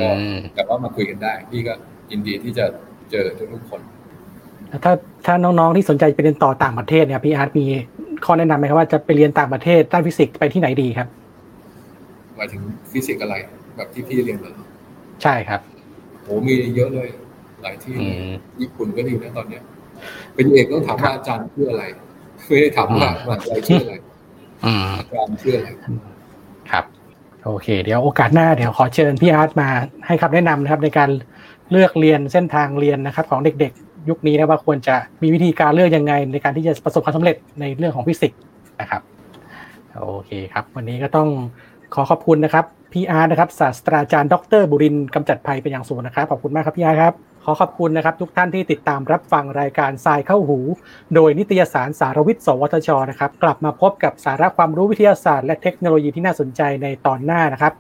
ก็แต่ว่ามาคุยกันได้ พี่ก็ยินดีที่จะเจอทุกๆคน ถ้าถ้าน้องๆที่สนใจไปเรียนต่อต่างประเทศเนี่ยพี่อาร์ตมีข้อแนะนำไหมครับว่าจะไปเรียนต่างประเทศด้านฟิสิกส์ไปที่ไหนดีครับหมายถึงฟิสิกส์อะไร แบบที่พี่เรียนมาใช่ครับโหมีเยอะเลย หลายที่ญี่ปุ่นก็ดีนะตอนเนี้ยเป็นเอกต้องถามว่าอาจารย์ชื่ออะไรไม่ได้ถามว่ามหาวิทยาลัยชื่ออะไรอาจารย์ชื่ออะไรครับ โอเค เดี๋ยวโอกาสหน้าเดี๋ยวขอเชิญพี่อาร์ตมาให้คำแนะนำนะครับ ในการเลือกเรียนเส้นทางเรียนนะครับ ของเด็กๆ ยุคนี้นะว่าควรจะมีวิธีการเลือกยังไง ในการที่จะประสบความสำเร็จในเรื่องของฟิสิกส์นะครับโอเคครับ วันนี้ก็ต้องขอขอบคุณนะครับพี่อาร์นะครับศาสตราจารย์ ดร.บุรินทร์ กำจัดภัยเป็นอย่างสูงนะครับขอบคุณมากครับพี่อาร์ตครับข อขอบคุณนะครับทุกท่านที่ติดตามรับฟังรายการทรายเข้าหู โดยนิตยสารสารวิทย์ สวทชนะครับ กลับมาพบกับสาระความรู้วิทยาศาสตร์และเทคโนโลยีที่น่าสนใจในตอนหน้านะครับ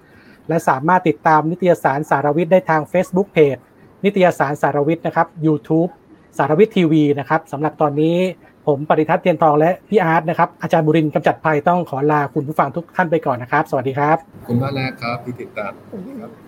และสามารถติดตามนิตยสารสารวิทย์ได้ทาง Facebook Page นิตยสารสารวิทย์นะครับ YouTube สารวิทย์ทีวีนะครับสำหรับตอนนี้ผมปริทัศน์เตียนทองและพี่อาร์ตนะครับอาจารย์บุรินกำจัดภัยต้องขอลาคุณผู้ฟังทุกท่านไปก่อนนะครับ สวัสดีครับคุณมากนะครับที่ติดตามครับ